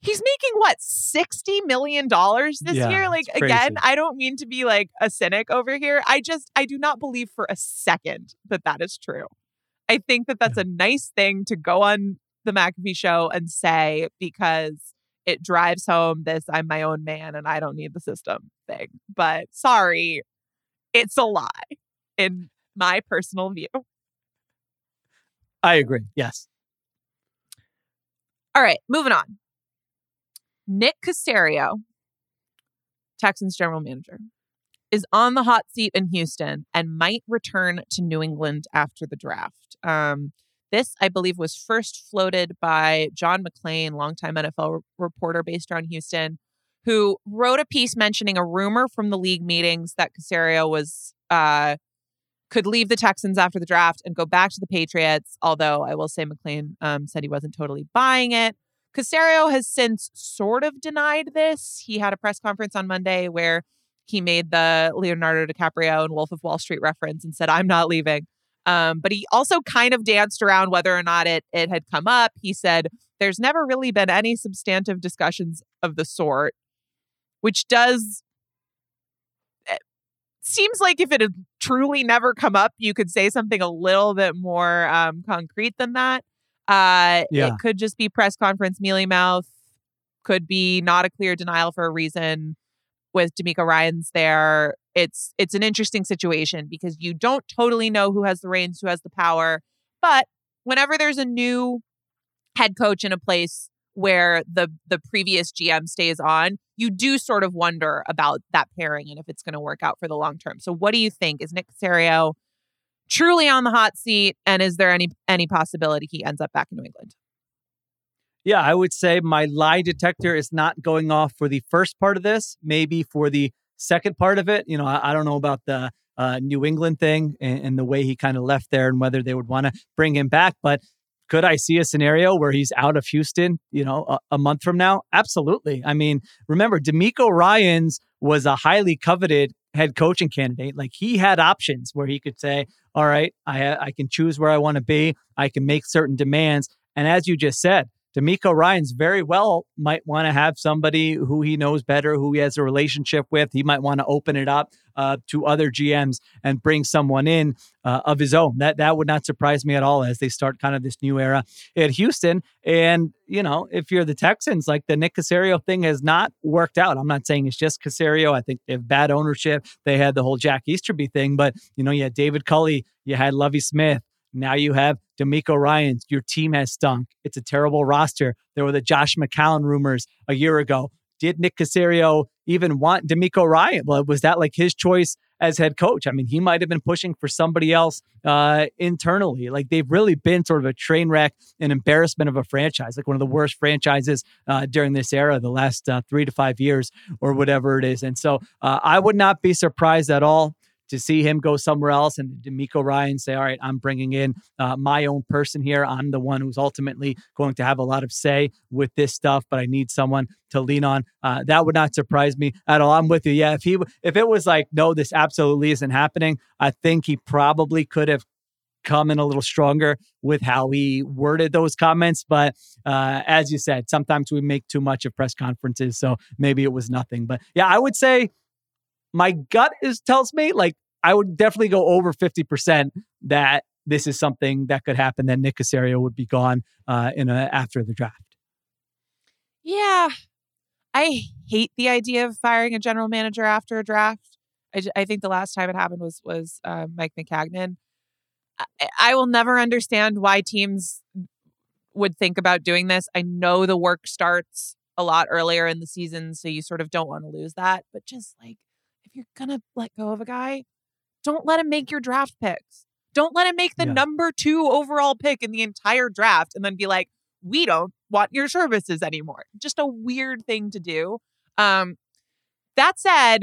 he's making what 60 million dollars this Yeah, year? Like again. I don't mean to be like a cynic over here. I just I do not believe for a second that that is true. I think that that's a nice thing to go on the McAfee show and say because it drives home this I'm my own man and I don't need the system thing. But sorry, it's a lie in my personal view. I agree. Yes. All right, moving on. Nick Caserio, Texans general manager, is on the hot seat in Houston and might return to New England after the draft. Um, this, I believe, was first floated by John McClain, longtime NFL reporter based around Houston, who wrote a piece mentioning a rumor from the league meetings that Caserio was uh, could leave the Texans after the draft and go back to the Patriots. Although I will say McClain um, said he wasn't totally buying it. Caserio has since sort of denied this. He had a press conference on Monday where he made the Leonardo DiCaprio and Wolf of Wall Street reference and said, I'm not leaving. Um, but he also kind of danced around whether or not it it had come up. He said, There's never really been any substantive discussions of the sort, which does eh, seems like if it had truly never come up, you could say something a little bit more um, concrete than that. Uh, yeah. It could just be press conference mealy mouth, could be not a clear denial for a reason with DeMeco Ryans there. It's it's an interesting situation because you don't totally know who has the reins, who has the power. But whenever there's a new head coach in a place where the the previous GM stays on, you do sort of wonder about that pairing and if it's going to work out for the long term. So what do you think? Is Nick Caserio truly on the hot seat and is there any any possibility he ends up back in New England? Yeah, I would say my lie detector is not going off for the first part of this, maybe for the second part of it. You know, I, I don't know about the uh, New England thing and, and the way he kind of left there and whether they would want to bring him back. But could I see a scenario where he's out of Houston, you know, a, a, month from now? Absolutely. I mean, remember, DeMeco Ryans was a highly coveted head coaching candidate. Like he had options where he could say, all right, I, I can choose where I want to be. I can make certain demands. And as you just said, DeMeco Ryans very well might want to have somebody who he knows better, who he has a relationship with. He might want to open it up uh, to other GMs and bring someone in uh, of his own. That that would not surprise me at all as they start kind of this new era at Houston. And you know, if you're the Texans, like the Nick Caserio thing has not worked out. I'm not saying it's just Caserio. I think they have bad ownership. They had the whole Jack Easterby thing, but you know, you had David Culley, you had Lovie Smith. Now you have DeMeco Ryans. Your team has stunk. It's a terrible roster. There were the Josh McCown rumors a year ago. Did Nick Caserio even want DeMeco Ryan? Well, was that like his choice as head coach? I mean, he might have been pushing for somebody else uh, internally. Like they've really been sort of a train wreck, an embarrassment of a franchise, like one of the worst franchises uh, during this era, the last uh, three to five years or whatever it is. And so uh, I would not be surprised at all to see him go somewhere else and DeMeco Ryan say, all right, I'm bringing in uh, my own person here. I'm the one who's ultimately going to have a lot of say with this stuff, but I need someone to lean on. Uh, that would not surprise me at all. I'm with you. Yeah, if he if it was like, no, this absolutely isn't happening, I think he probably could have come in a little stronger with how he worded those comments. But uh, as you said, sometimes we make too much of press conferences, so maybe it was nothing. But yeah, I would say my gut is tells me like I would definitely go over 50% that this is something that could happen. that Nick Caserio would be gone uh, in a, after the draft. Yeah, I hate the idea of firing a general manager after a draft. I, I think the last time it happened was was uh, Mike Maccagnan. I, I will never understand why teams would think about doing this. I know the work starts a lot earlier in the season, so you sort of don't want to lose that. But just like you're gonna let go of a guy, don't let him make your draft picks. Don't let him make the yeah. number two overall pick in the entire draft and then be like, we don't want your services anymore. Just a weird thing to do. Um, that said,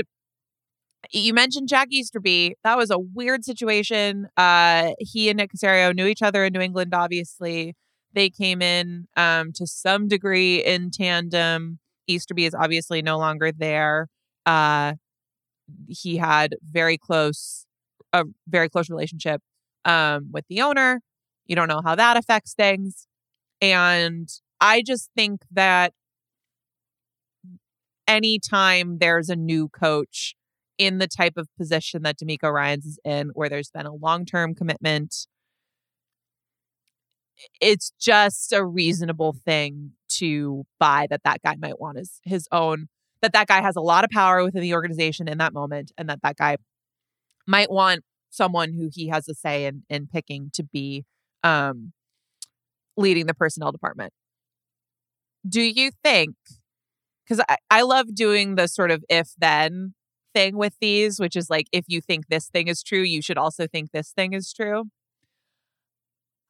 you mentioned Jack Easterby. That was a weird situation. Uh, he and Nick Caserio knew each other in New England, obviously. They came in um, to some degree in tandem. Easterby is obviously no longer there. Uh, he had very close a very close relationship um, with the owner. You don't know how that affects things. And I just think that anytime there's a new coach in the type of position that DeMeco Ryans is in, where there's been a long term commitment, it's just a reasonable thing to buy that that guy might want his his own that that guy has a lot of power within the organization in that moment and that that guy might want someone who he has a say in in picking to be um leading the personnel department. Do you think because I, I love doing the sort of if then thing with these which is like if you think this thing is true you should also think this thing is true.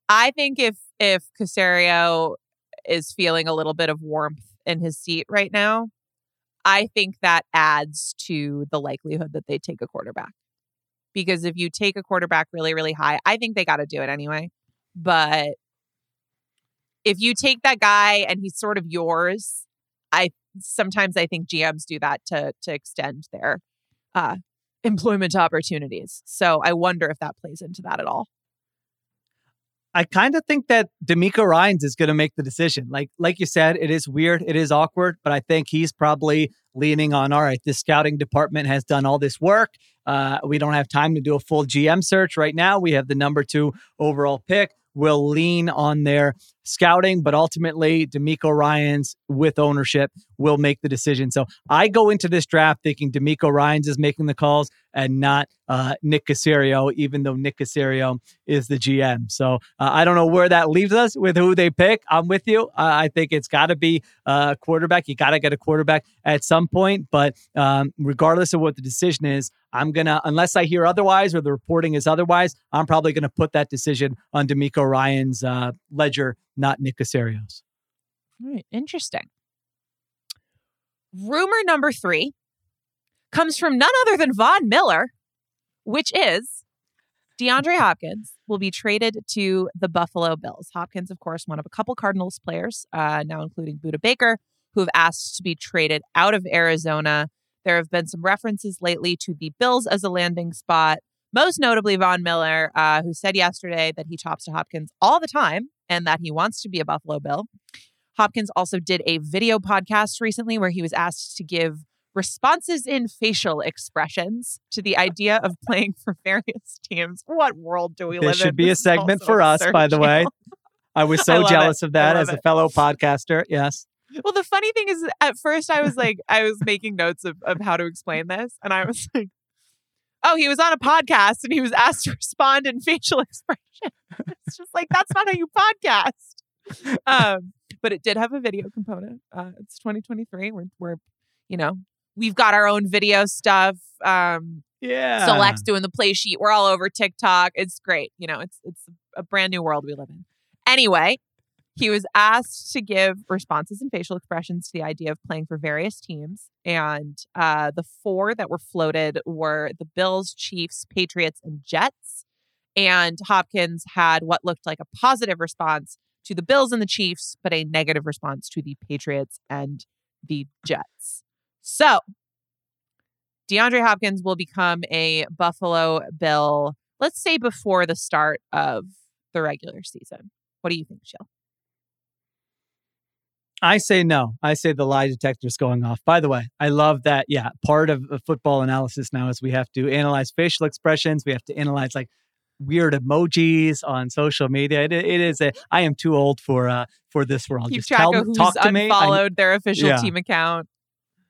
I think if if Caserio is feeling a little bit of warmth in his seat right now I think that adds to the likelihood that they take a quarterback. Because if you take a quarterback really, really high, I think they got to do it anyway. But if you take that guy and he's sort of yours, I sometimes I think GMs do that to to extend their uh, employment opportunities. So I wonder if that plays into that at all. I kind of think that DeMeco Ryans is going to make the decision. Like like you said, it is weird, it is awkward, but I think he's probably leaning on all right. The scouting department has done all this work. Uh, we don't have time to do a full GM search right now. We have the number two overall pick. We'll lean on their scouting, but ultimately, DeMeco Ryans with ownership will make the decision. So I go into this draft thinking DeMeco Ryans is making the calls and not uh, Nick Caserio, even though Nick Caserio is the GM. So uh, I don't know where that leaves us with who they pick. I'm with you. Uh, I think it's got to be a quarterback. You got to get a quarterback at some point. But um, regardless of what the decision is, I'm going to, unless I hear otherwise or the reporting is otherwise, I'm probably going to put that decision on DeMeco Ryans' uh, ledger not Nick Caserio's. All right, interesting. Rumor number three comes from none other than Von Miller, which is DeAndre Hopkins will be traded to the Buffalo Bills. Hopkins, of course, one of a couple Cardinals players, uh, now including Budda Baker, who have asked to be traded out of Arizona. There have been some references lately to the Bills as a landing spot. Most notably, Von Miller, uh, who said yesterday that he talks to Hopkins all the time and that he wants to be a Buffalo Bill. Hopkins also did a video podcast recently where he was asked to give responses in facial expressions to the idea of playing for various teams. What world do we there live in? There should be a segment for us, by the way. I was [laughs] so I jealous it. of that as a fellow podcaster. Yes. Well, the funny thing is, at first I was like, I was making notes of, of how to explain this. And I was like, oh, he was on a podcast and he was asked to respond in facial [laughs] expression. it's just like, that's not how you podcast. Um, but it did have a video component. Uh, it's 2023. We're, we're, you know, we've got our own video stuff. Um, yeah. So Lex doing the play sheet. We're all over TikTok. It's great. You know, it's, it's a brand new world we live in. Anyway, he was asked to give responses and facial expressions to the idea of playing for various teams. And uh, the four that were floated were the Bills, Chiefs, Patriots, and Jets. And Hopkins had what looked like a positive response to the Bills and the Chiefs, but a negative response to the Patriots and the Jets. So DeAndre Hopkins will become a Buffalo Bill, let's say before the start of the regular season. What do you think, Sheil? I say no. I say the lie detector is going off. By the way, I love that. Yeah, part of, football analysis now is we have to analyze facial expressions. We have to analyze like weird emojis on social media. It, it is a. I am too old for uh for this world. Keep Just track tell, of who's talk to unfollowed me. their official yeah. team account.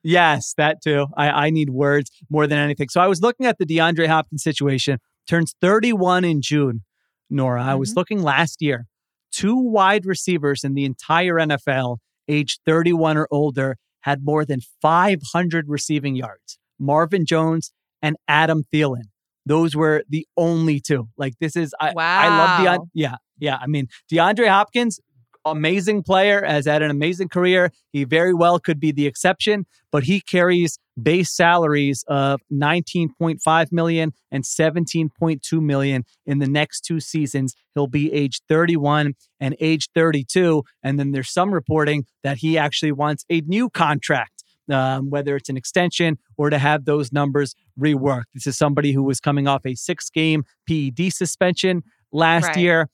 Yes, that too. I, I need words more than anything. So I was looking at the DeAndre Hopkins situation. Turns 31 in June. Nora, mm-hmm. I was looking last year. Two wide receivers in the entire NFL age 31 or older, had more than 500 receiving yards. Marvin Jones and Adam Thielen. Those were the only two. Like this is I, wow. I love DeAndre. Yeah, yeah. I mean DeAndre Hopkins, amazing player, has had an amazing career. He very well could be the exception, but he carries base salaries of 19.5 million and 17.2 million in the next two seasons. He'll be age 31 and age 32. And then there's some reporting that he actually wants a new contract. Um, whether it's an extension or to have those numbers reworked. This is somebody who was coming off a six game PED suspension last Right. year.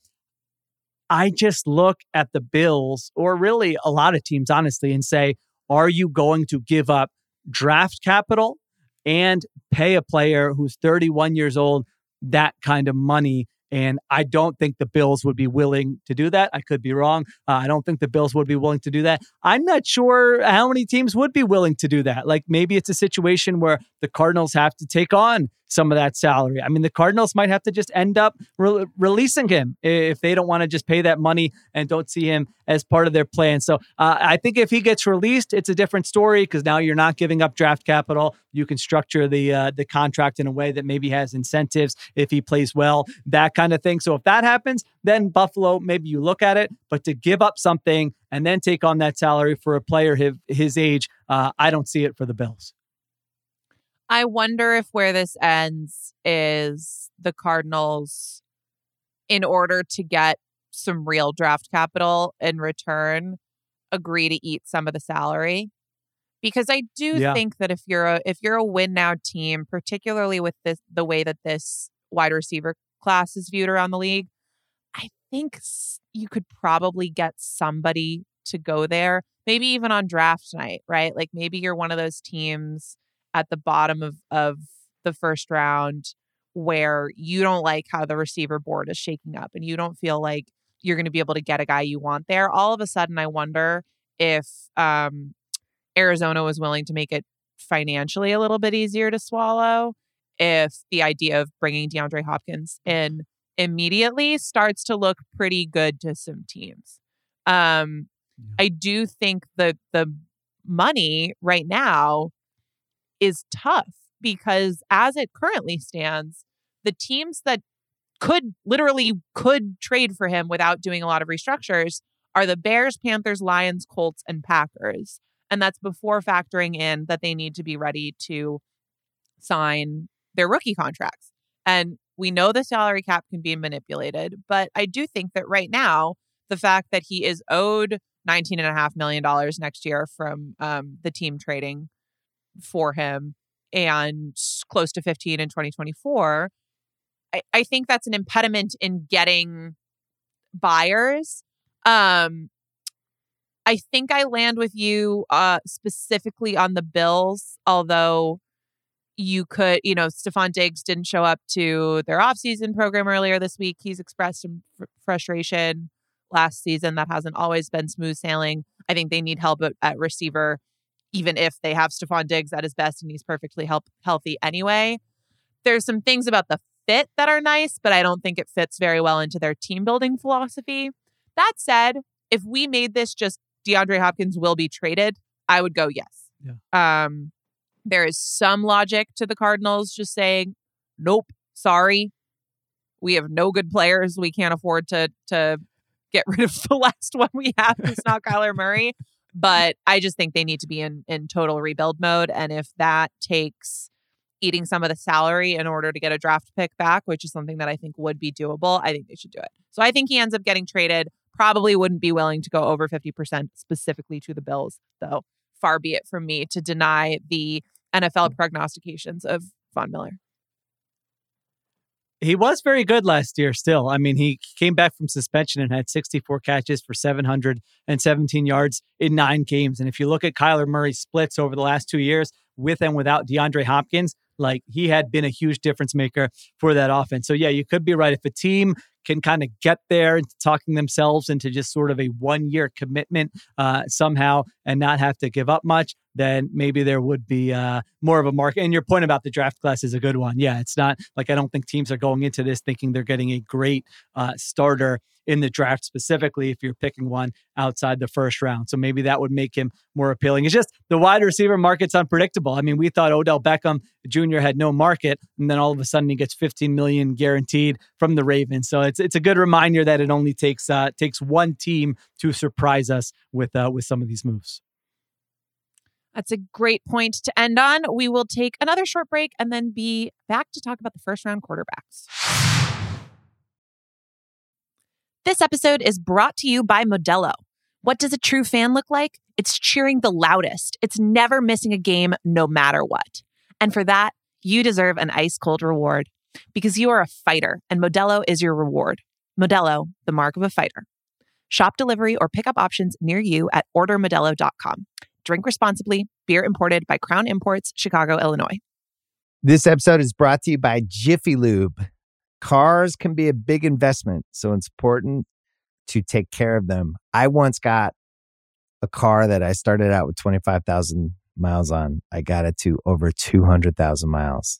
I just look at the Bills, or really a lot of teams, honestly, and say, are you going to give up draft capital and pay a player who's 31 years old that kind of money And I don't think the Bills would be willing to do that. I could be wrong. Uh, I don't think the Bills would be willing to do that. I'm not sure how many teams would be willing to do that. Like maybe it's a situation where the Cardinals have to take on some of that salary. I mean, the Cardinals might have to just end up re- releasing him if they don't want to just pay that money and don't see him as part of their plan. So uh, I think if he gets released, it's a different story because now you're not giving up draft capital. You can structure the uh, the contract in a way that maybe has incentives if he plays well, that kind of thing. So if that happens, then Buffalo maybe you look at it. But to give up something and then take on that salary for a player his, his age, uh, I don't see it for the Bills. I wonder if where this ends is the Cardinals, in order to get some real draft capital in return, agree to eat some of the salary. Because I do yeah. think that if you're a if you're a win now team, particularly with this the way that this wide receiver class is viewed around the league, I think you could probably get somebody to go there, maybe even on draft night, right? Like maybe you're one of those teams at the bottom of of the first round where you don't like how the receiver board is shaking up and you don't feel like you're going to be able to get a guy you want there. All of a sudden, I wonder if um, Arizona was willing to make it financially a little bit easier to swallow. If the idea of bringing DeAndre Hopkins in immediately starts to look pretty good to some teams. Um, I do think that the money right now is tough because as it currently stands, the teams that could literally could trade for him without doing a lot of restructures are the Bears, Panthers, Lions, Colts, and Packers. And that's before factoring in that they need to be ready to sign their rookie contracts. And we know the salary cap can be manipulated, but I do think that right now, the fact that he is owed $19.5 million next year from um, the team trading for him and close to 15 in 2024, I, I think that's an impediment in getting buyers. Um, I think I land with you uh, specifically on the Bills, although you could, you know, Stefon Diggs didn't show up to their offseason program earlier this week. He's expressed some fr- frustration last season. That hasn't always been smooth sailing. I think they need help at, at receiver even if they have Stefon Diggs at his best and he's perfectly help, healthy anyway. There's some things about the fit that are nice, but I don't think it fits very well into their team building philosophy. That said, if we made this just DeAndre Hopkins will be traded, I would go yes. Yeah. Um, there is some logic to the Cardinals just saying, nope, sorry. We have no good players. We can't afford to to get rid of [laughs] the last one we have who's not [laughs] Kyler Murray. But I just think they need to be in in total rebuild mode. And if that takes eating some of the salary in order to get a draft pick back, which is something that I think would be doable, I think they should do it. So I think he ends up getting traded. Probably wouldn't be willing to go over 50% specifically to the Bills, though. Far be it from me to deny the NFL mm. prognostications of Von Miller he was very good last year still. I mean, he came back from suspension and had 64 catches for 717 yards in nine games. And if you look at Kyler Murray's splits over the last two years with and without DeAndre Hopkins, like he had been a huge difference maker for that offense. So, yeah, you could be right. If a team can kind of get there into talking themselves into just sort of a one year commitment uh, somehow and not have to give up much, then maybe there would be uh, more of a market. And your point about the draft class is a good one. Yeah, it's not like I don't think teams are going into this thinking they're getting a great uh, starter in the draft, specifically if you're picking one outside the first round. So maybe that would make him more appealing. It's just the wide receiver market's unpredictable. I mean, we thought Odell Beckham Jr. had no market, and then all of a sudden he gets 15 million guaranteed from the Ravens. So it's it's a good reminder that it only takes uh, takes one team to surprise us with uh, with some of these moves. That's a great point to end on. We will take another short break and then be back to talk about the first round quarterbacks. This episode is brought to you by Modelo. What does a true fan look like? It's cheering the loudest. It's never missing a game, no matter what. And for that, you deserve an ice cold reward because you are a fighter and Modelo is your reward. Modelo, the mark of a fighter. Shop delivery or pickup options near you at ordermodelo.com. Drink responsibly. Beer imported by Crown Imports, Chicago, Illinois. This episode is brought to you by Jiffy Lube. Cars can be a big investment, so it's important to take care of them. I once got a car that I started out with 25,000 miles on. I got it to over 200,000 miles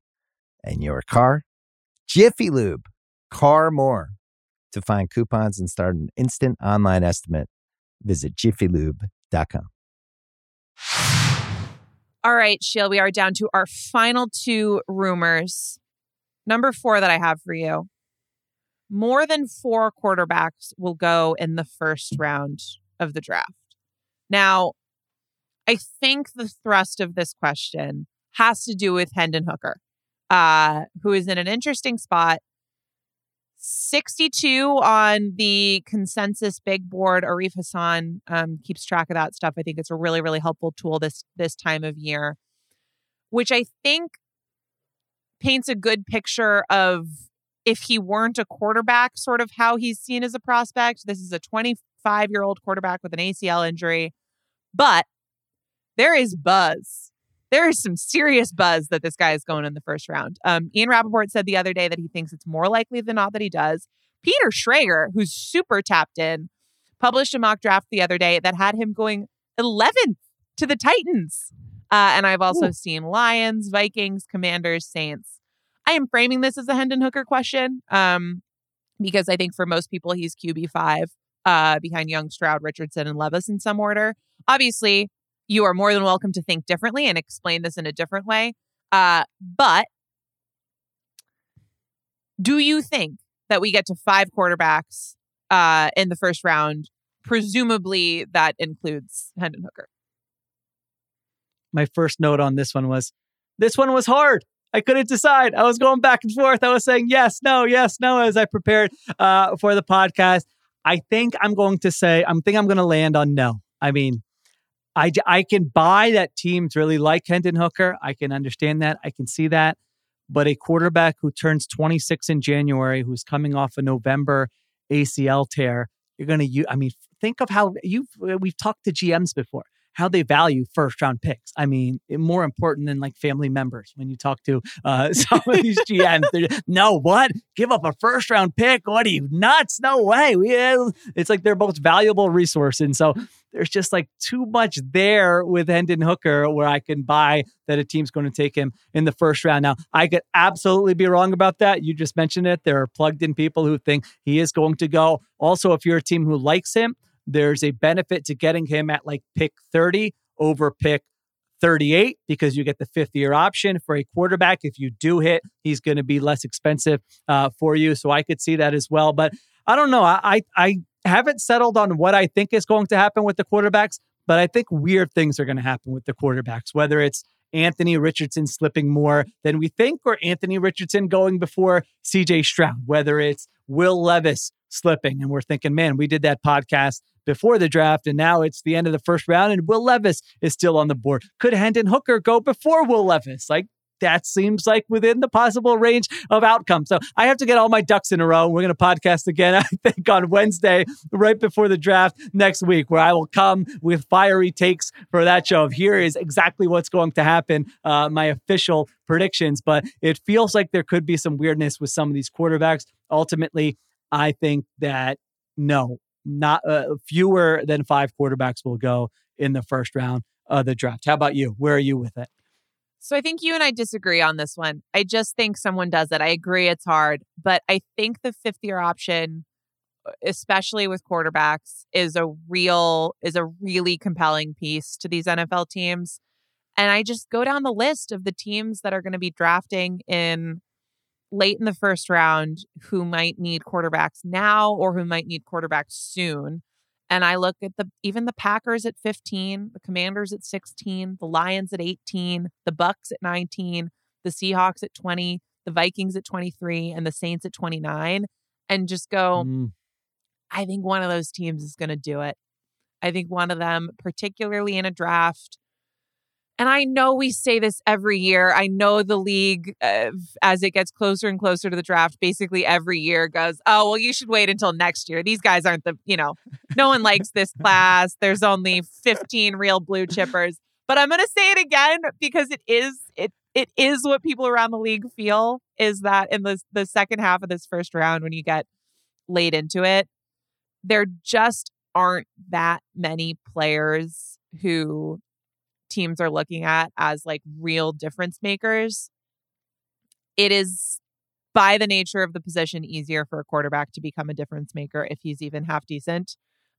and your car. Jiffy Lube, car more. To find coupons and start an instant online estimate, visit jiffylube.com. All right, Sheil, we are down to our final two rumors. Number four that I have for you. More than four quarterbacks will go in the first round of the draft. Now, I think the thrust of this question has to do with Hendon Hooker, uh, who is in an interesting spot 62 on the consensus big board. Arif Hassan um, keeps track of that stuff. I think it's a really, really helpful tool this this time of year, which I think paints a good picture of if he weren't a quarterback, sort of how he's seen as a prospect. This is a 25 year old quarterback with an ACL injury, but there is buzz there is some serious buzz that this guy is going in the first round. Um, Ian Rapoport said the other day that he thinks it's more likely than not that he does. Peter Schrager, who's super tapped in, published a mock draft the other day that had him going 11th to the Titans. Uh, and I've also Ooh. seen Lions, Vikings, Commanders, Saints. I am framing this as a Hendon Hooker question um, because I think for most people, he's QB5 uh, behind Young, Stroud, Richardson, and Levis in some order. Obviously, you are more than welcome to think differently and explain this in a different way. Uh, but do you think that we get to five quarterbacks uh, in the first round? Presumably, that includes Hendon Hooker. My first note on this one was this one was hard. I couldn't decide. I was going back and forth. I was saying yes, no, yes, no as I prepared uh, for the podcast. I think I'm going to say, I think I'm going to land on no. I mean, I, I can buy that teams really like Hendon Hooker. I can understand that. I can see that. But a quarterback who turns 26 in January, who's coming off a November ACL tear, you're going to, use. I mean, think of how you've, we've talked to GMs before how they value first round picks. I mean, more important than like family members when you talk to uh, [laughs] some of these GMs. no, what? Give up a first round pick? What are you nuts? No way. We, it's like their most valuable resource. And so there's just like too much there with Hendon Hooker where I can buy that a team's going to take him in the first round. Now, I could absolutely be wrong about that. You just mentioned it. There are plugged in people who think he is going to go. Also, if you're a team who likes him, there's a benefit to getting him at like pick 30 over pick 38 because you get the fifth year option for a quarterback. If you do hit, he's going to be less expensive uh, for you. So I could see that as well. But I don't know. I, I haven't settled on what I think is going to happen with the quarterbacks, but I think weird things are going to happen with the quarterbacks, whether it's Anthony Richardson slipping more than we think, or Anthony Richardson going before CJ Stroud, whether it's Will Levis slipping. And we're thinking, man, we did that podcast before the draft, and now it's the end of the first round, and Will Levis is still on the board. Could Hendon Hooker go before Will Levis? Like, that seems like within the possible range of outcome. So I have to get all my ducks in a row. We're going to podcast again, [laughs] I think, on Wednesday, right before the draft next week, where I will come with fiery takes for that show. Here is exactly what's going to happen, uh, my official predictions. But it feels like there could be some weirdness with some of these quarterbacks. Ultimately, I think that no, not uh, fewer than five quarterbacks will go in the first round of the draft. How about you? Where are you with it? So I think you and I disagree on this one. I just think someone does it. I agree it's hard, but I think the fifth year option, uh, especially with quarterbacks, is a real is a really compelling piece to these NFL teams. And I just go down the list of the teams that are going to be drafting in late in the first round who might need quarterbacks now or who might need quarterbacks soon. And I look at the even the Packers at 15, the Commanders at 16, the Lions at 18, the Bucks at 19, the Seahawks at 20, the Vikings at 23, and the Saints at 29, and just go, Mm. I think one of those teams is going to do it. I think one of them, particularly in a draft. And I know we say this every year. I know the league, uh, as it gets closer and closer to the draft, basically every year goes, oh, well, you should wait until next year. These guys aren't the, you know, no one likes this [laughs] class. There's only 15 real blue chippers. But I'm going to say it again because it is, it, it is what people around the league feel is that in the, the second half of this first round, when you get laid into it, there just aren't that many players who teams are looking at as like real difference makers. It is by the nature of the position easier for a quarterback to become a difference maker if he's even half decent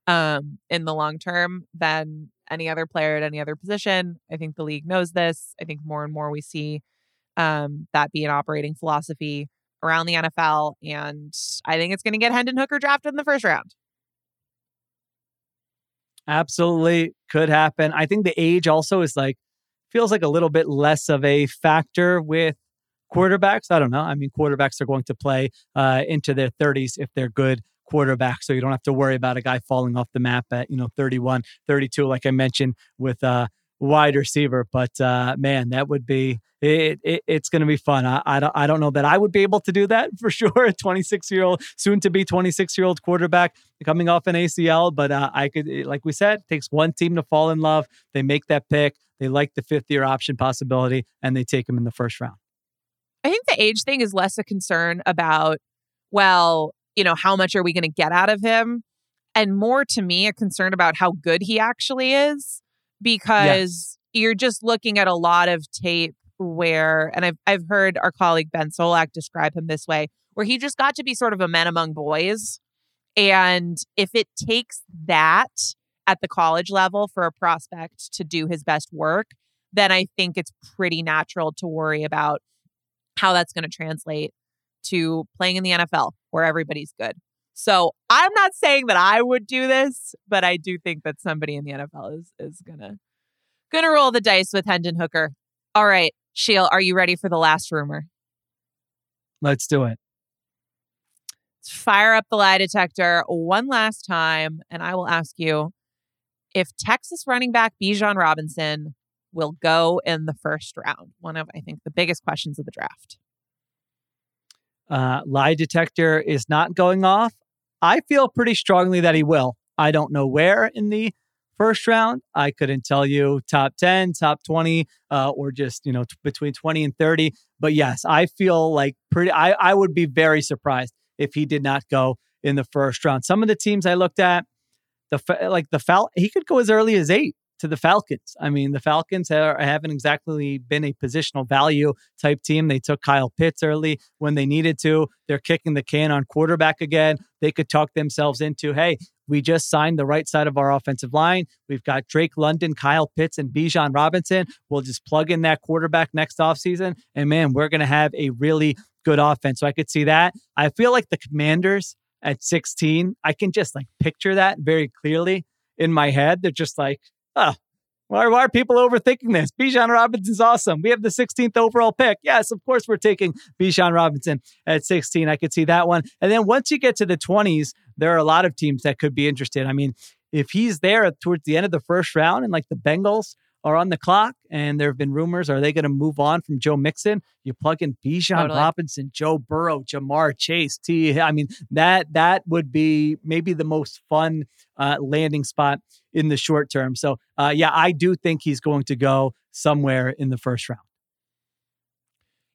um in the long term than any other player at any other position. I think the league knows this. I think more and more we see um that be an operating philosophy around the NFL and I think it's going to get Hendon Hooker drafted in the first round. Absolutely could happen. I think the age also is like feels like a little bit less of a factor with quarterbacks. I don't know. I mean, quarterbacks are going to play uh, into their 30s if they're good quarterbacks. So you don't have to worry about a guy falling off the map at, you know, 31, 32, like I mentioned with uh, wide receiver. But uh, man, that would be it, it it's going to be fun. I, I don't I don't know that I would be able to do that [laughs] for sure. A 26 year old, soon to be 26 year old quarterback coming off an ACL, but uh, I could like we said, takes one team to fall in love. They make that pick. They like the fifth year option possibility, and they take him in the first round. I think the age thing is less a concern about, well, you know, how much are we going to get out of him? And more to me, a concern about how good he actually is, because you're just looking at a lot of tape where, and I've, I've heard our colleague Ben Solak describe him this way, where he just got to be sort of a man among boys. And if it takes that at the college level for a prospect to do his best work, then I think it's pretty natural to worry about how that's going to translate to playing in the NFL where everybody's good. So I'm not saying that I would do this, but I do think that somebody in the NFL is is gonna gonna roll the dice with Hendon Hooker. All right, Sheil, are you ready for the last rumor? Let's do it. Let's fire up the lie detector one last time, and I will ask you if Texas running back Bijan Robinson will go in the first round. One of I think the biggest questions of the draft. Uh, lie detector is not going off. I feel pretty strongly that he will. I don't know where in the first round. I couldn't tell you top 10, top 20, uh, or just, you know, t- between 20 and 30. But yes, I feel like pretty, I, I would be very surprised if he did not go in the first round. Some of the teams I looked at, the like the Fal, he could go as early as eight to the Falcons. I mean, the Falcons are, haven't exactly been a positional value type team. They took Kyle Pitts early when they needed to. They're kicking the can on quarterback again. They could talk themselves into, hey, we just signed the right side of our offensive line. We've got Drake London, Kyle Pitts, and Bijan Robinson. We'll just plug in that quarterback next offseason. And man, we're going to have a really good offense. So I could see that. I feel like the commanders at 16, I can just like picture that very clearly in my head. They're just like, oh, why, why are people overthinking this? Bijan Robinson's awesome. We have the 16th overall pick. Yes, of course we're taking Bijan Robinson at 16. I could see that one. And then once you get to the 20s, there are a lot of teams that could be interested. I mean, if he's there towards the end of the first round and like the Bengals are on the clock and there have been rumors, are they going to move on from Joe Mixon? You plug in Bijan Totally. Robinson, Joe Burrow, Ja'Marr Chase, T. I mean, that that would be maybe the most fun uh, landing spot in the short term. So, uh, yeah, I do think he's going to go somewhere in the first round.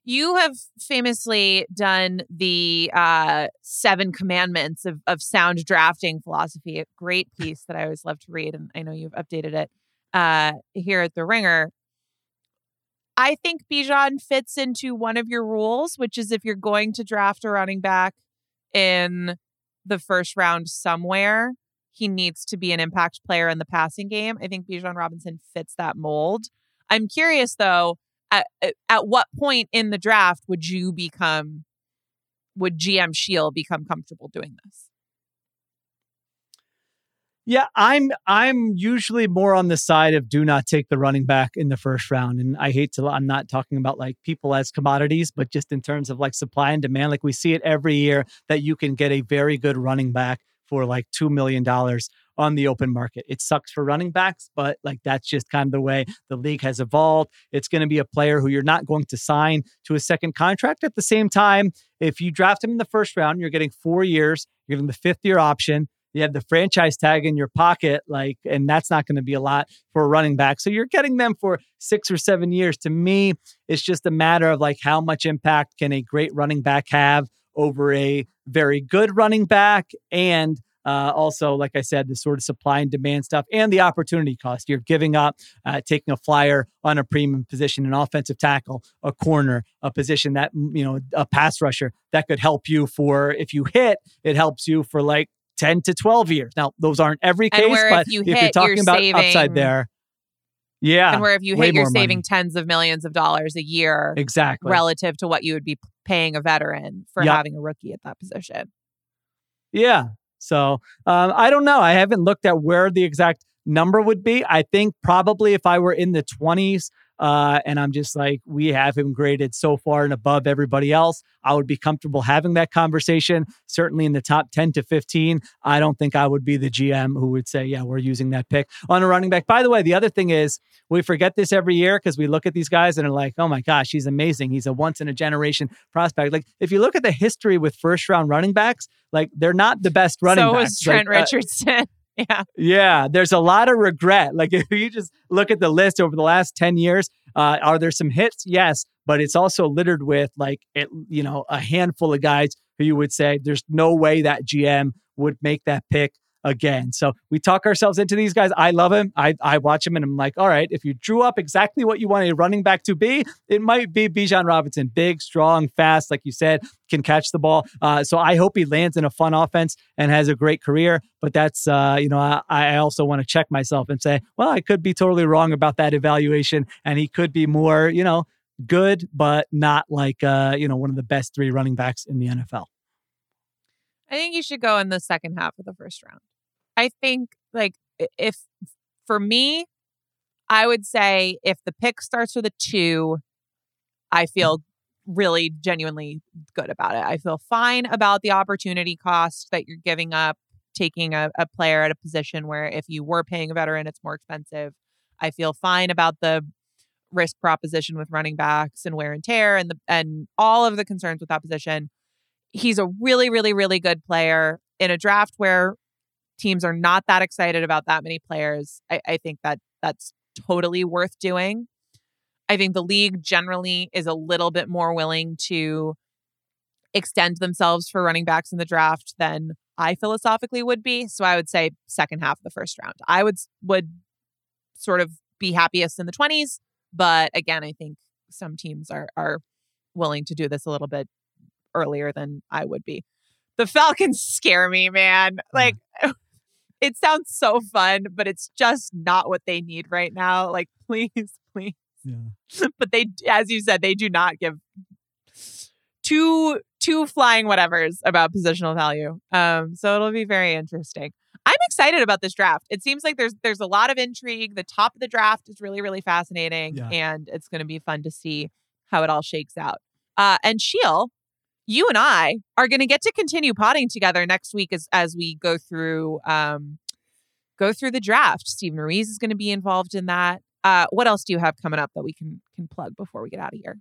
You have famously done the uh, seven commandments of, of sound drafting philosophy, a great piece that I always love to read. And I know you've updated it uh, here at The Ringer. I think Bijan fits into one of your rules, which is if you're going to draft a running back in the first round somewhere, he needs to be an impact player in the passing game. I think Bijan Robinson fits that mold. I'm curious though, at, at what point in the draft would you become would GM Sheil become comfortable doing this? Yeah, I'm I'm usually more on the side of do not take the running back in the first round. And I hate to I'm not talking about like people as commodities, but just in terms of like supply and demand. Like we see it every year that you can get a very good running back for like two million dollars on the open market. It sucks for running backs, but like that's just kind of the way the league has evolved. It's going to be a player who you're not going to sign to a second contract. At the same time, if you draft him in the first round, you're getting four years, you're getting the fifth year option you have the franchise tag in your pocket, like, and that's not going to be a lot for a running back. So you're getting them for six or seven years. To me, it's just a matter of like how much impact can a great running back have over a very good running back and uh, also, like I said, the sort of supply and demand stuff and the opportunity cost. You're giving up uh, taking a flyer on a premium position, an offensive tackle, a corner, a position that, you know, a pass rusher that could help you for if you hit, it helps you for like 10 to 12 years. Now, those aren't every case, but if, you if you're talking you're about saving, upside there, yeah. And where if you hit, you're saving money. tens of millions of dollars a year. Exactly. Relative to what you would be paying a veteran for yep. having a rookie at that position. Yeah. So um, I don't know. I haven't looked at where the exact number would be. I think probably if I were in the 20s, uh, and I'm just like, we have him graded so far and above everybody else. I would be comfortable having that conversation. Certainly in the top 10 to 15, I don't think I would be the GM who would say, yeah, we're using that pick on a running back. By the way, the other thing is we forget this every year because we look at these guys and are like, oh my gosh, he's amazing. He's a once in a generation prospect. Like if you look at the history with first round running backs, like they're not the best running so backs. So was Trent like, uh, Richardson. Uh, [laughs] Yeah. Yeah. There's a lot of regret. Like [laughs] if you just look at the list over the last 10 years, uh, are there some hits? Yes. But it's also littered with like, it, you know, a handful of guys who you would say there's no way that GM would make that pick again. So we talk ourselves into these guys. I love him. I, I watch him and I'm like, all right, if you drew up exactly what you want a running back to be, it might be Bijan Robinson. Big, strong, fast, like you said, can catch the ball. Uh, so I hope he lands in a fun offense and has a great career. But that's, uh, you know, I, I also want to check myself and say, well, I could be totally wrong about that evaluation. And he could be more, you know, good, but not like, uh, you know, one of the best three running backs in the NFL. I think you should go in the second half of the first round. I think like if for me, I would say if the pick starts with a two, I mm. feel really genuinely good about it. I feel fine about the opportunity cost that you're giving up taking a, a player at a position where if you were paying a veteran, it's more expensive. I feel fine about the risk proposition with running backs and wear and tear and the and all of the concerns with that position he's a really, really, really good player in a draft where teams are not that excited about that many players. I, I think that that's totally worth doing. I think the league generally is a little bit more willing to extend themselves for running backs in the draft than I philosophically would be. So I would say second half of the first round. I would would sort of be happiest in the 20s, but again, I think some teams are are willing to do this a little bit earlier than I would be. The Falcons scare me, man. Mm. Like, [laughs] it sounds so fun, but it's just not what they need right now. Like, [laughs] please, please. Yeah. [laughs] But they, as you said, they do not give two two flying whatevers about positional value. Um, so it'll be very interesting. I'm excited about this draft. It seems like there's there's a lot of intrigue. The top of the draft is really really fascinating, yeah. and it's going to be fun to see how it all shakes out. Uh, and Sheil, you and I are going to get to continue potting together next week as as we go through um go through the draft. Steven Ruiz is going to be involved in that. Uh, what else do you have coming up that we can can plug before we get out of here?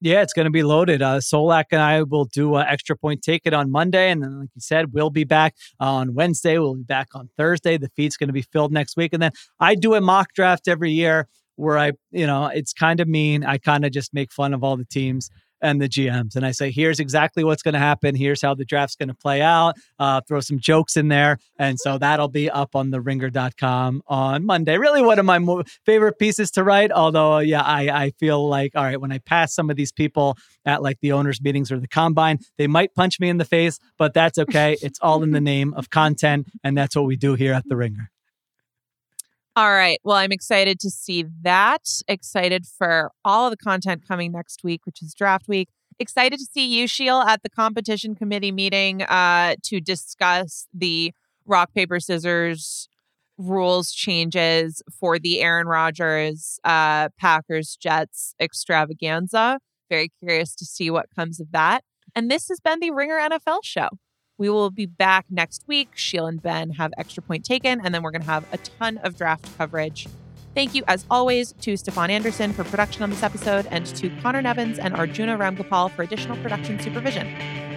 Yeah, it's going to be loaded. Uh, Solak and I will do an extra point taken on Monday. And then, like you said, we'll be back on Wednesday. We'll be back on Thursday. The feed's going to be filled next week. And then I do a mock draft every year where I, you know, it's kind of mean. I kind of just make fun of all the teams and the GMs. And I say, here's exactly what's going to happen. Here's how the draft's going to play out. Uh, throw some jokes in there. And so that'll be up on the ringer.com on Monday. Really one of my mo- favorite pieces to write. Although, yeah, I, I feel like, all right, when I pass some of these people at like the owners' meetings or the combine, they might punch me in the face, but that's okay. it's all in the [laughs] name of content. And that's what we do here at the ringer. All right. Well, I'm excited to see that. Excited for all of the content coming next week, which is draft week. Excited to see you, Sheil, at the competition committee meeting uh, to discuss the rock, paper, scissors rules changes for the Aaron Rodgers uh, Packers Jets extravaganza. Very curious to see what comes of that. And this has been the Ringer NFL show. We will be back next week. Sheil and Ben have extra point taken, and then we're going to have a ton of draft coverage. Thank you, as always, to Stefan Anderson for production on this episode and to Conor Nevins and Arjuna Ramgopal for additional production supervision.